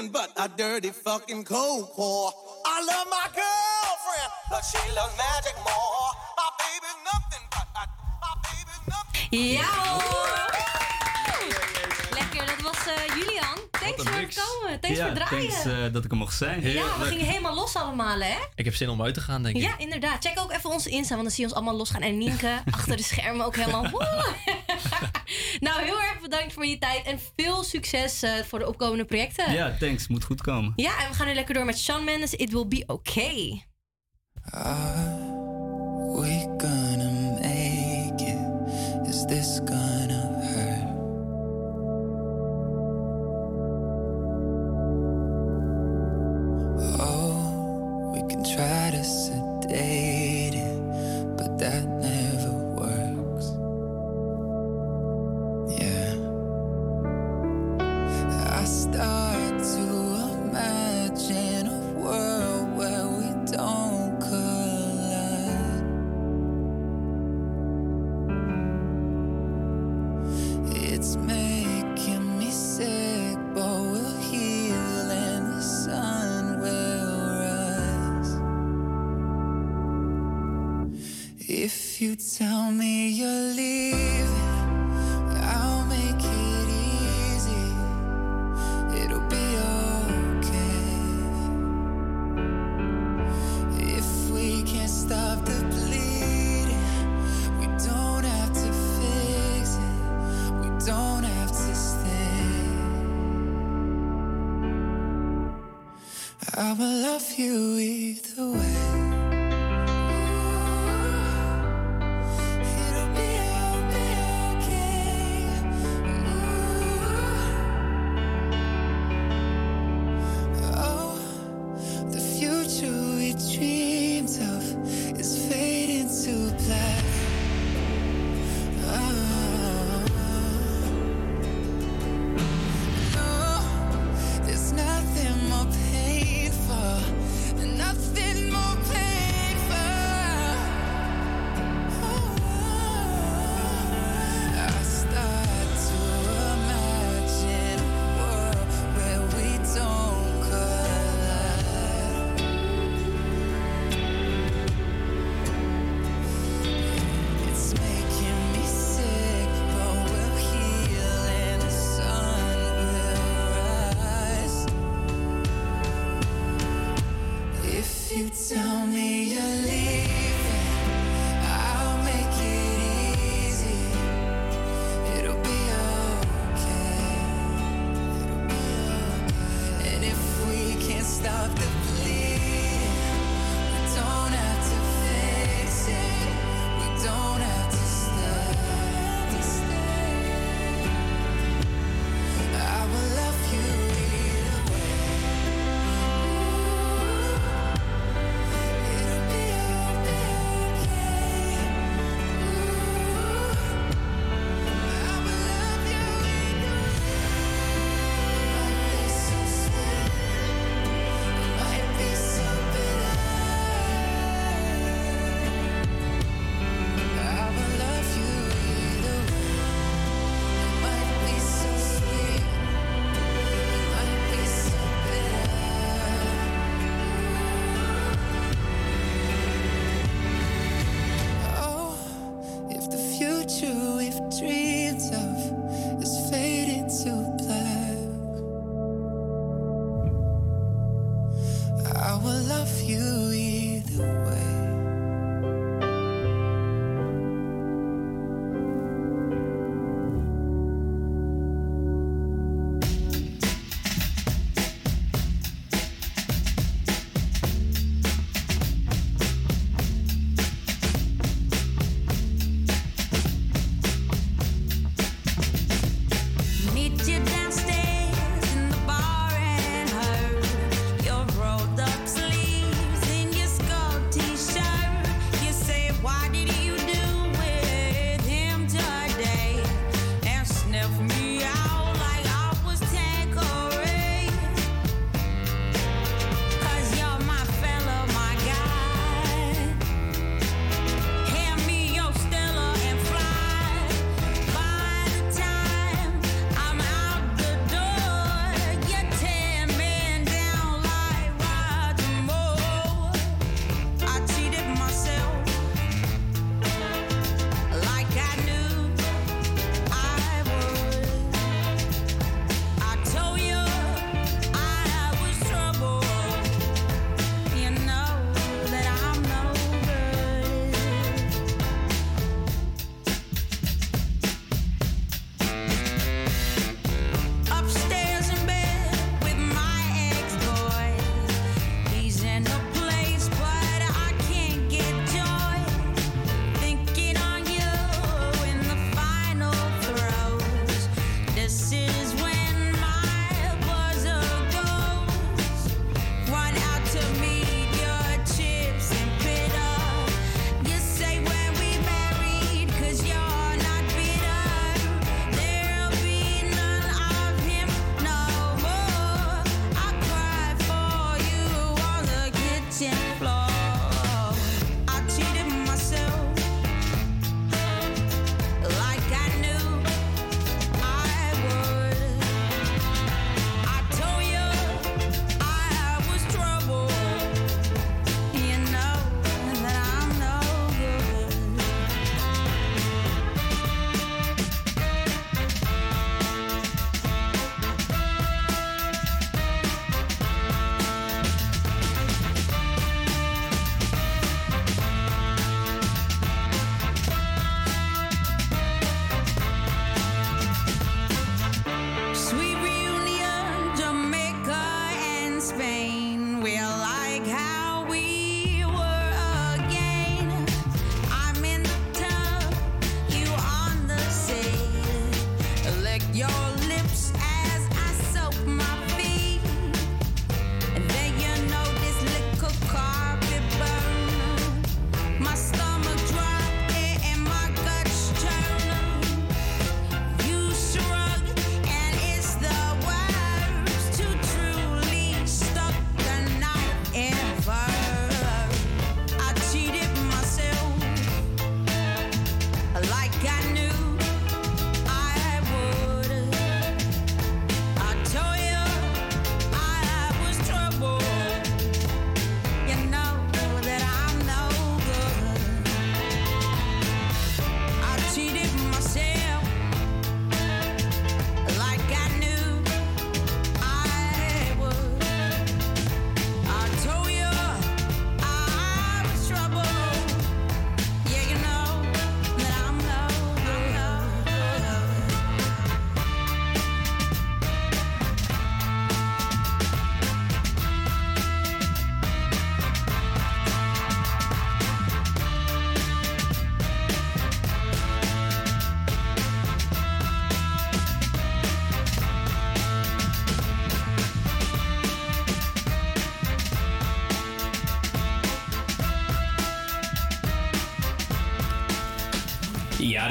Nothing but a dirty fucking cold core. I love my girlfriend, but she loves magic more. My baby's nothing but a Ja hoor! Lekker, voor het komen. Thanks ja, voor het draaien. thanks eh, dat ik er mocht zijn. ja, we gingen helemaal los allemaal, hè? Ik heb zin om uit te gaan, denk ik. Ja, inderdaad. Check ook even onze Insta, want dan zie je ons allemaal losgaan. En Nienke achter de schermen ook helemaal... nou, heel erg bedankt voor je tijd. En veel succes eh, voor de opkomende projecten. Ja, thanks. Moet goed komen. Ja, en we gaan nu lekker door met Shawn Mendes. It will be okay. we gonna make it? Is this gonna You tell me you're leaving, I'll make it easy. It'll be okay. If we can't stop the bleeding, we don't have to fix it. We don't have to stay. I will love you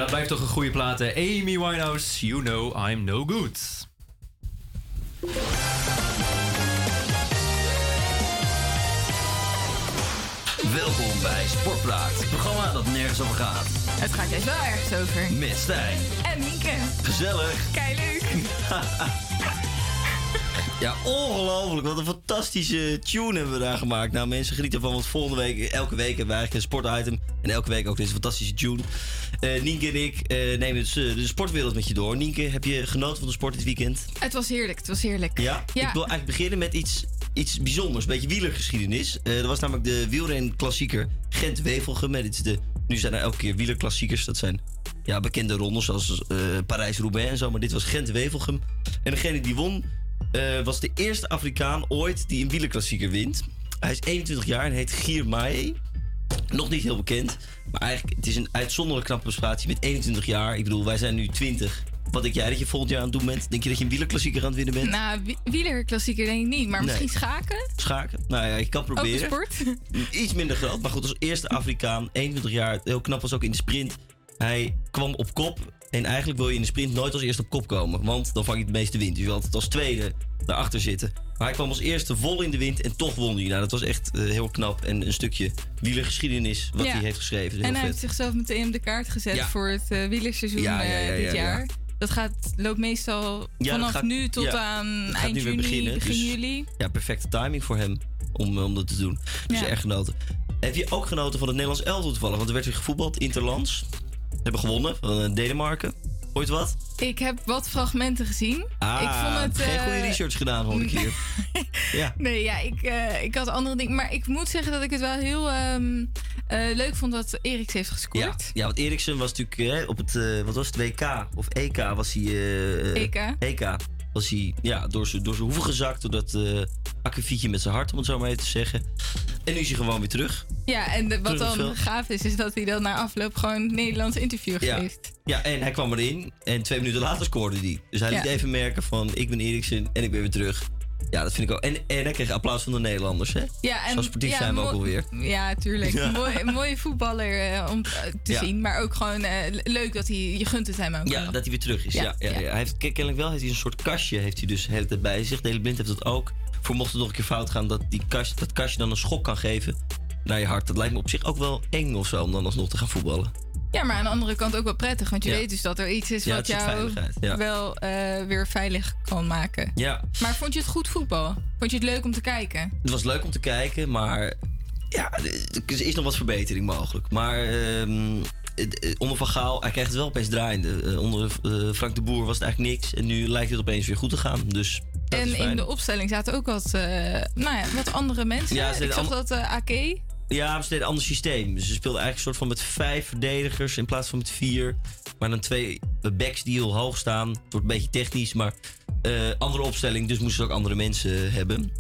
blijft toch een goede plaat. Amy Winehouse, You Know I'm No Good. Welkom bij Sportplaat, het programma dat nergens over gaat. Het gaat juist wel ergens over. Met Stijn. En Mieke. Gezellig. Keileuk. ja, ongelooflijk. Wat een fantastische tune hebben we daar gemaakt. Nou, mensen genieten van, want volgende week, elke week hebben we eigenlijk een sportitem. En elke week ook deze fantastische tune. Eh Nienke en ik eh, nemen dus, eh, de sportwereld met je door. Nienke, heb je genoten van de sport dit weekend? Het was heerlijk, het was heerlijk. Ja? Ik wil eigenlijk beginnen met iets, iets bijzonders. Een beetje wielergeschiedenis. Er was namelijk de wielrenklassieker Gent-Wevelgem. Dit de, nu zijn er elke keer wielerklassiekers. Dat zijn ja, bekende rondes zoals Parijs-Roubaix en zo. Maar dit was Gent-Wevelgem. En degene die won was de eerste Afrikaan ooit die een wielerklassieker wint. Hij is 21 jaar en heet Gier. Nog niet heel bekend. Maar eigenlijk, het is een uitzonderlijk knappe prestatie met 21 jaar. Ik bedoel, wij zijn nu 20. Wat denk jij dat je volgend jaar aan het doen bent? Denk je dat je een wielerklassieker aan het winnen bent? Nou, wie- wielerklassieker denk ik niet, maar Nee. misschien schaken? Schaken? Nou ja, je kan Ook proberen. sport? Iets minder groot, maar goed, als eerste Afrikaan, 21 jaar, heel knap was ook in de sprint. Hij kwam op kop en eigenlijk wil je in de sprint nooit als eerste op kop komen, want dan vang je het meeste wind. Dus je wil altijd als tweede daarachter zitten. Maar hij kwam als eerste vol in de wind en toch won hij. Nou, dat was echt eh, heel knap en een stukje wielergeschiedenis wat Ja. hij heeft geschreven. En hij vet. heeft zichzelf meteen op de kaart gezet Ja. voor het eh, wielerseizoen Ja, eh, dit ja, ja. jaar. Dat gaat, loopt meestal vanaf gaat- nu tot aan eind nu juni, beginnen, begin dus- juli. Ja, perfecte timing voor hem om, om dat te doen. Dus erg genoten. Heb je ook genoten van het Nederlands elftal toevallig? Want er werd weer gevoetbald, interlands. Hebben gewonnen van eh, Denemarken. Ooit wat? Ik heb wat fragmenten gezien. Ah, ik vond het, geen eh, goede research gedaan, hoor ik hier. ja. Nee, ja, ik, eh, ik had andere dingen. Maar ik moet zeggen dat ik het wel heel ehm, eh, leuk vond dat Eriks heeft gescoord. ja, want Eriksen was natuurlijk eh, op het, eh, wat was het, WK of EK was hij... eh, EK. EK. Was hij ja, door zijn door hoeven gezakt, door dat akkefietje met zijn hart, om het zo maar even te zeggen. En nu is hij gewoon weer terug. Ja, en de- wat dan gaaf is, is dat hij dan na afloop gewoon een Nederlands interview Ja. geeft. ja, en hij kwam erin en twee minuten later scoorde hij. Dus hij Ja. liet even merken van, ik ben Eriksen en ik ben weer terug. Ja, dat vind ik ook. En, en hij kreeg applaus van de Nederlanders, hè? Ja, en, Zo sportief ja, zijn we ook alweer. Ja, tuurlijk. Ja. Mooi, mooie voetballer eh, om eh, te Ja. zien. Maar ook gewoon eh, le- leuk dat hij... Je gunt het hem ook Ja, dat hij weer terug is. Ja, Ja. Hij heeft ke- kennelijk wel heeft hij een soort kastje heeft hij dus de hele tijd bij zich. Dele Blind heeft dat ook. Voor mocht het nog een keer fout gaan, dat die kast, dat kastje dan een schok kan geven naar je hart. Dat lijkt me op zich ook wel eng of zo om dan alsnog te gaan voetballen. Ja, maar aan de andere kant ook wel prettig. Want je Ja. weet dus dat er iets is Ja, wat jou ja. wel eh, weer veilig kan maken. Ja, Maar vond je het goed voetbal? Vond je het leuk om te kijken? het was leuk om te kijken, maar ja, er is nog wat verbetering mogelijk. Maar ehm, eh, onder Van Gaal, hij krijgt het wel opeens draaiende. Eh, onder Frank de Boer was het eigenlijk niks. En nu lijkt het opeens weer goed te gaan. Dus en in de opstelling zaten ook wat, nou ja, wat andere mensen. Ja, Ik zag dat AK. Ja, ze deden een ander systeem. Dus Ze speelden eigenlijk een soort van met vijf verdedigers in plaats van met vier. Maar dan twee backs die heel hoog staan. Het wordt een beetje technisch, maar eh, andere opstelling. Dus moesten ze ook andere mensen hebben.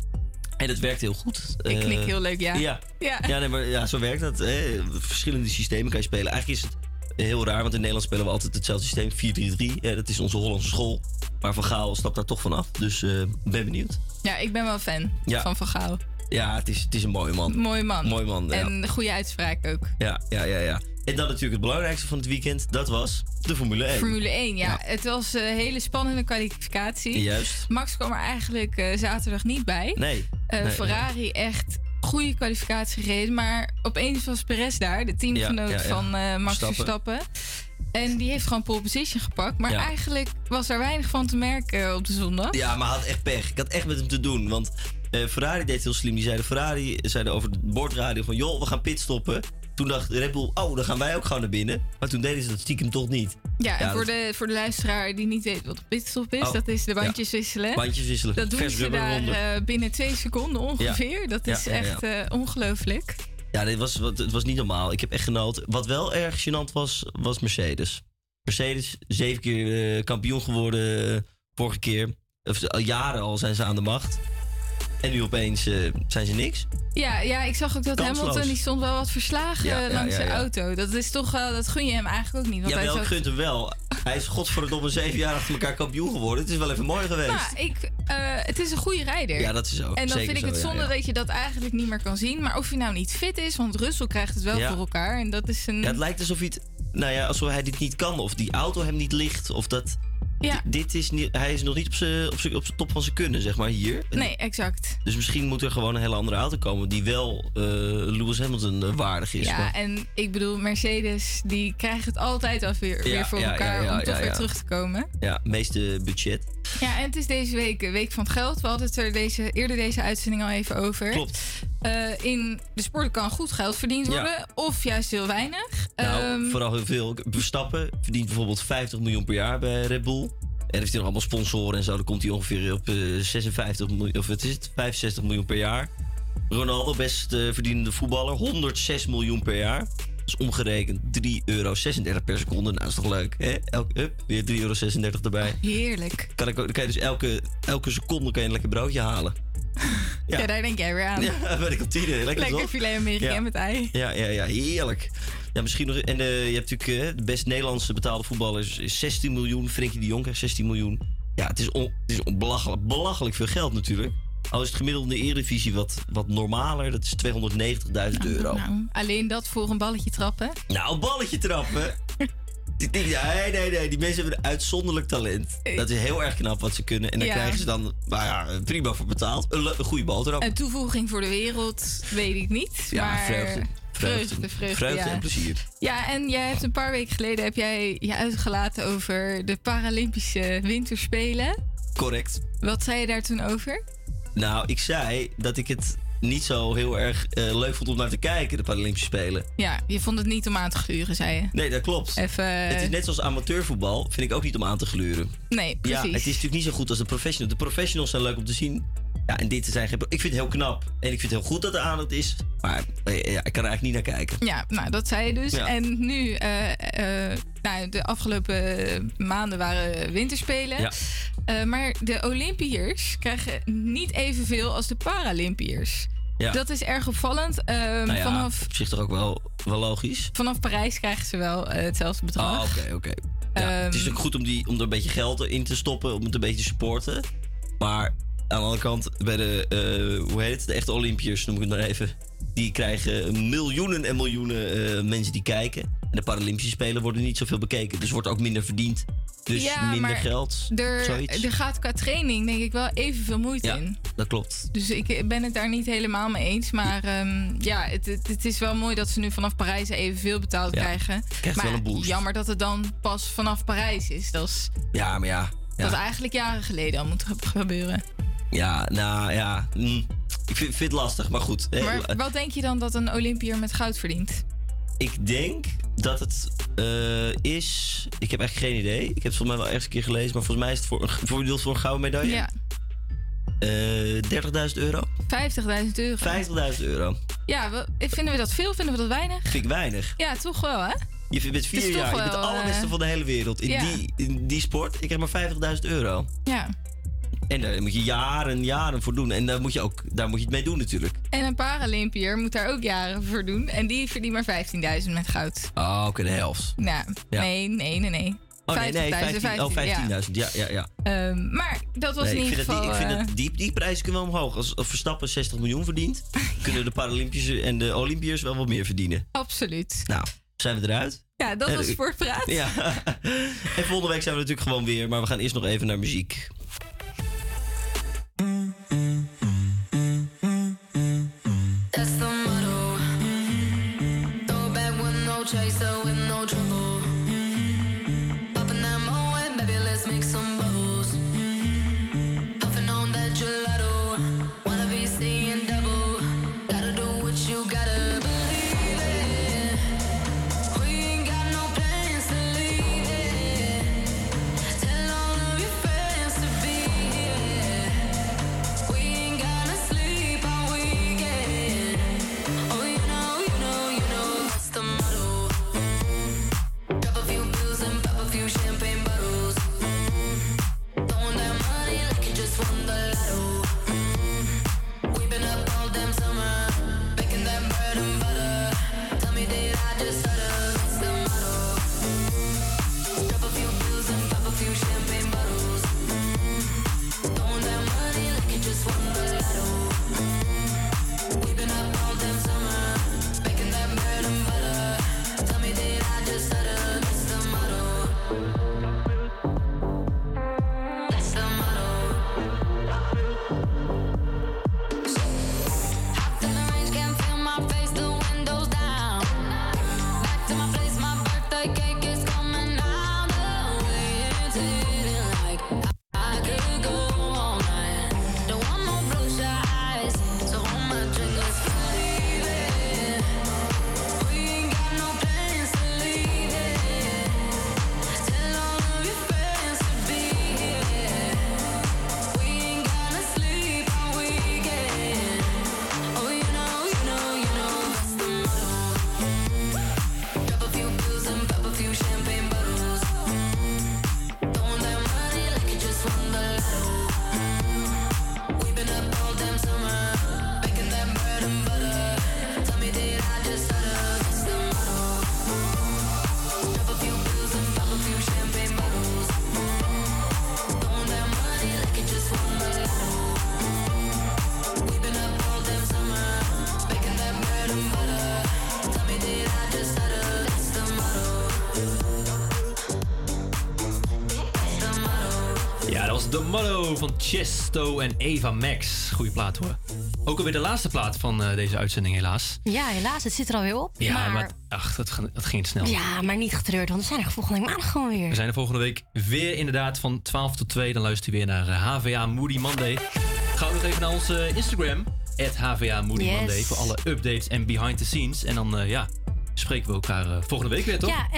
En dat werkt heel goed. Ik Eh, knik heel leuk, ja. Ja, Ja. ja. nee, maar ja, zo werkt dat. Hè. Verschillende systemen kan je spelen. Eigenlijk is het heel raar, want in Nederland spelen we altijd hetzelfde systeem. 4-3-3. Ja, dat is onze Hollandse school. Maar Van Gaal stapt daar toch van af. Dus eh, ben benieuwd. Ja, ik ben wel fan Ja. van Van Gaal. Ja, het is, het is een mooie man. Mooi man. Mooi man, ja. En een goede uitspraak ook. Ja, ja, ja, ja. En dan natuurlijk het belangrijkste van het weekend. Dat was de Formule 1. Formule 1, ja. Het was een hele spannende kwalificatie. Juist. Max kwam er eigenlijk eh, zaterdag niet bij. Nee. Eh, Nee, Ferrari echt goede kwalificatie gereden. Maar opeens was Perez daar, de teamgenoot Ja, van eh, Max Verstappen. En die heeft gewoon pole position gepakt. Maar eigenlijk was er weinig van te merken op de zondag. Ja, maar hij had echt pech. Ik had echt met hem te doen. Want eh, Ferrari deed heel slim. Die zeiden Ferrari zeiden over de bordradio van... joh, we gaan pitstoppen. Toen dacht Red Bull, oh, dan gaan wij ook gewoon naar binnen. Maar toen deden ze dat stiekem toch niet. Ja, en Ja, voor, dat- de, voor de luisteraar die niet weet wat een pitstop is, Oh, dat is de ja. bandjes wisselen. Bandjes wisselen. Dat doen ze daar eh, binnen twee seconden ongeveer. Dat Ja, is ja, ja. echt eh, ongelooflijk. Ja, dit was, wat- het was niet normaal. Ik heb echt genoten. Wat wel erg gênant was, was Mercedes. Mercedes, zeven keer kampioen geworden vorige keer. Of, al jaren al zijn ze aan de macht. En nu opeens eh, zijn ze niks. Ja, ja, ik zag ook dat Kansloos. Hamilton die stond wel wat verslagen Ja, ja, langs ja, ja. auto. Dat is toch dat gun je hem eigenlijk ook niet. Want Ja, hij wel, gunt hem wel. Hij is godverdomme zeven jaar achter elkaar kampioen geworden. Het is wel even mooi geweest. Nou, ik, eh, het is een goede rijder. Ja, dat is zo. En dan vind ik het ja, zonde ja. dat je dat eigenlijk niet meer kan zien. Maar of hij nou niet fit is, want Russell krijgt het wel Ja. voor elkaar. En dat is een... Ja, het lijkt alsof hij het, nou ja, alsof hij dit niet kan. Of die auto hem niet ligt. Of dat. Ja. Di- Dit is niet, hij is nog niet op zijn op zijn- op zijn top van zijn kunnen, zeg maar, hier. Nee, exact. Dus misschien moet er gewoon een hele andere auto komen die wel eh, Lewis Hamilton eh, waardig is. Ja, Maar- en ik bedoel, Mercedes, die krijgt het altijd al weer, Ja, weer voor ja, elkaar ja, om toch weer terug te komen. Ja, meeste budget. Ja, en het is deze week Week van het Geld. We hadden het er deze, eerder deze uitzending al even over. Klopt. Eh, in de sport kan goed geld verdiend Ja. worden, of juist heel weinig. Nou, Ehm, vooral heel veel. Verstappen verdient bijvoorbeeld 50 miljoen per jaar bij Red Bull. En heeft hij nog allemaal sponsoren en zo. Dan komt hij ongeveer op eh, 56 miljoen, of wat is het, 65 miljoen per jaar. Ronaldo, best eh, verdienende voetballer, 106 miljoen per jaar. Dat is omgerekend 3,36 euro per seconde. Nou, dat is toch leuk, hè? Elke, hup, weer 3,36 euro erbij. Heerlijk. Kan ik, kan je dus elke, elke seconde kan je een lekker broodje halen. Ja. daar denk jij weer aan. Ja, bij de kantine. Lekker, Lekker toch? filet Amerikaan Ja. met ei. Ja, ja, ja, heerlijk. Ja, misschien nog. En eh, je hebt natuurlijk eh, de best Nederlandse betaalde voetballer is, is 16 miljoen. Frenkie de Jong krijgt 16 miljoen. Ja, het is, on, het is belachelijk, belachelijk veel geld natuurlijk. Al is het gemiddelde in de Eredivisie wat, wat normaler. Dat is 290.000 euro. Nou, alleen dat voor een balletje trappen. Nou, balletje trappen. Die dingen- nee, nee, nee. Die mensen hebben een uitzonderlijk talent. Dat is heel erg knap wat ze kunnen. En daar Ja. krijgen ze dan nou ja, prima voor betaald. Een, goede baltrap. Een toevoeging voor de wereld, weet ik niet. Ja, maar vreugde. Vreugde, vreugde, Vreugde ja. en plezier. Ja, en jij hebt een paar weken geleden heb jij je uitgelaten over de Paralympische Winterspelen. Correct. Wat zei je daar toen over? Nou, ik zei dat ik het niet zo heel erg eh, leuk vond om naar te kijken, de Paralympische Spelen. Ja, je vond het niet om aan te gluren, zei je. Nee, dat klopt. Even. Het is net zoals amateurvoetbal, vind ik ook niet om aan te gluren. Nee, precies. Ja, het is natuurlijk niet zo goed als de professionals. De professionals zijn leuk om te zien. Ja, en dit zijn. Ik vind het heel knap. En ik vind het heel goed dat er aandacht is. Maar eh, ja, ik kan er eigenlijk niet naar kijken. Ja, nou, dat zei je dus. Ja. En nu, eh, eh, nou, de afgelopen maanden waren winterspelen. Ja. Eh, maar de Olympiërs krijgen niet evenveel als de Paralympiërs. Ja. Dat is erg opvallend. Ehm, Nou ja, vanaf, op zich toch ook wel, wel logisch. vanaf Parijs krijgen ze wel eh, hetzelfde bedrag. Ah, oké, oké. Ja, het is ook goed om, die, om er een beetje geld in te stoppen, om het een beetje te supporten. Maar aan de andere kant, bij de, eh, hoe heet het, de echte Olympiërs, noem ik het maar even. Die krijgen miljoenen en miljoenen eh, mensen die kijken. En de Paralympische Spelen worden niet zoveel bekeken. Dus wordt ook minder verdiend. Dus Ja, minder geld. Er, er gaat qua training denk ik wel evenveel moeite ja, in. dat klopt. Dus ik ben het daar niet helemaal mee eens. Maar ehm, ja, het, het, het is wel mooi dat ze nu vanaf Parijs evenveel betaald Ja, krijgen. krijgt maar wel een boost. jammer dat het dan pas vanaf Parijs is. Dat is Ja, maar ja. dat Ja, eigenlijk jaren geleden al moet ge- gebeuren. Ja nou ja. mm, ik vind, vind het lastig, maar goed. Eh, Maar wat denk je dan dat een Olympiër met goud verdient? Ik denk dat het eh, is. Ik heb eigenlijk geen idee. Ik heb het volgens mij wel ergens een keer gelezen, maar volgens mij is het voor een, voor, bedoeld voor een gouden medaille. Ja, Eh 30.000 euro? 50.000 euro. 50.000 euro. Ja, we- vinden we dat veel? Vinden we dat weinig? Vind ik weinig. Ja, toch wel, hè? Je bent vier jaar, je bent de allerbeste eh, van de hele wereld. In, ja. die, in die sport, ik heb maar 50.000 euro. Ja. En daar moet je jaren en jaren voor doen. En daar moet je ook daar moet je het mee doen natuurlijk. En een Paralympiër moet daar ook jaren voor doen. En die verdient maar 15.000 met goud. Oh, oké, de helft. Nou, Ja. nee, nee, nee, nee. Oh nee, nee, 50.000, 15, oh, 15.000. Ja, ja, ja. Ehm, maar dat was Nee, in ik ieder vind, geval... die, ik vind eh, dat die, die prijzen kunnen wel omhoog. Als, als Verstappen 60 miljoen verdient, kunnen de Paralympische en de Olympiërs wel wat meer verdienen. Absoluut. Nou, zijn we eruit? Ja, dat was ik- Sportpraat. Ja. en volgende week zijn we natuurlijk gewoon weer, maar we gaan eerst nog even naar muziek. Chesto en Eva Max. Goeie plaat hoor. Ook alweer de laatste plaat van eh, deze uitzending helaas. Ja, helaas, het zit er alweer op. Ja, maar, maar, ach, dat, dat ging snel. ja, maar niet getreurd, want we zijn er volgende maandag gewoon weer. We zijn er volgende week weer inderdaad van 12 tot 2. Dan luister je weer naar eh, HVA Moody Monday. Ga ook nog even naar onze Instagram. HVA Moody Yes. Monday. Voor alle updates en behind the scenes. En dan eh, ja, spreken we elkaar eh, volgende week weer toch? Ja, en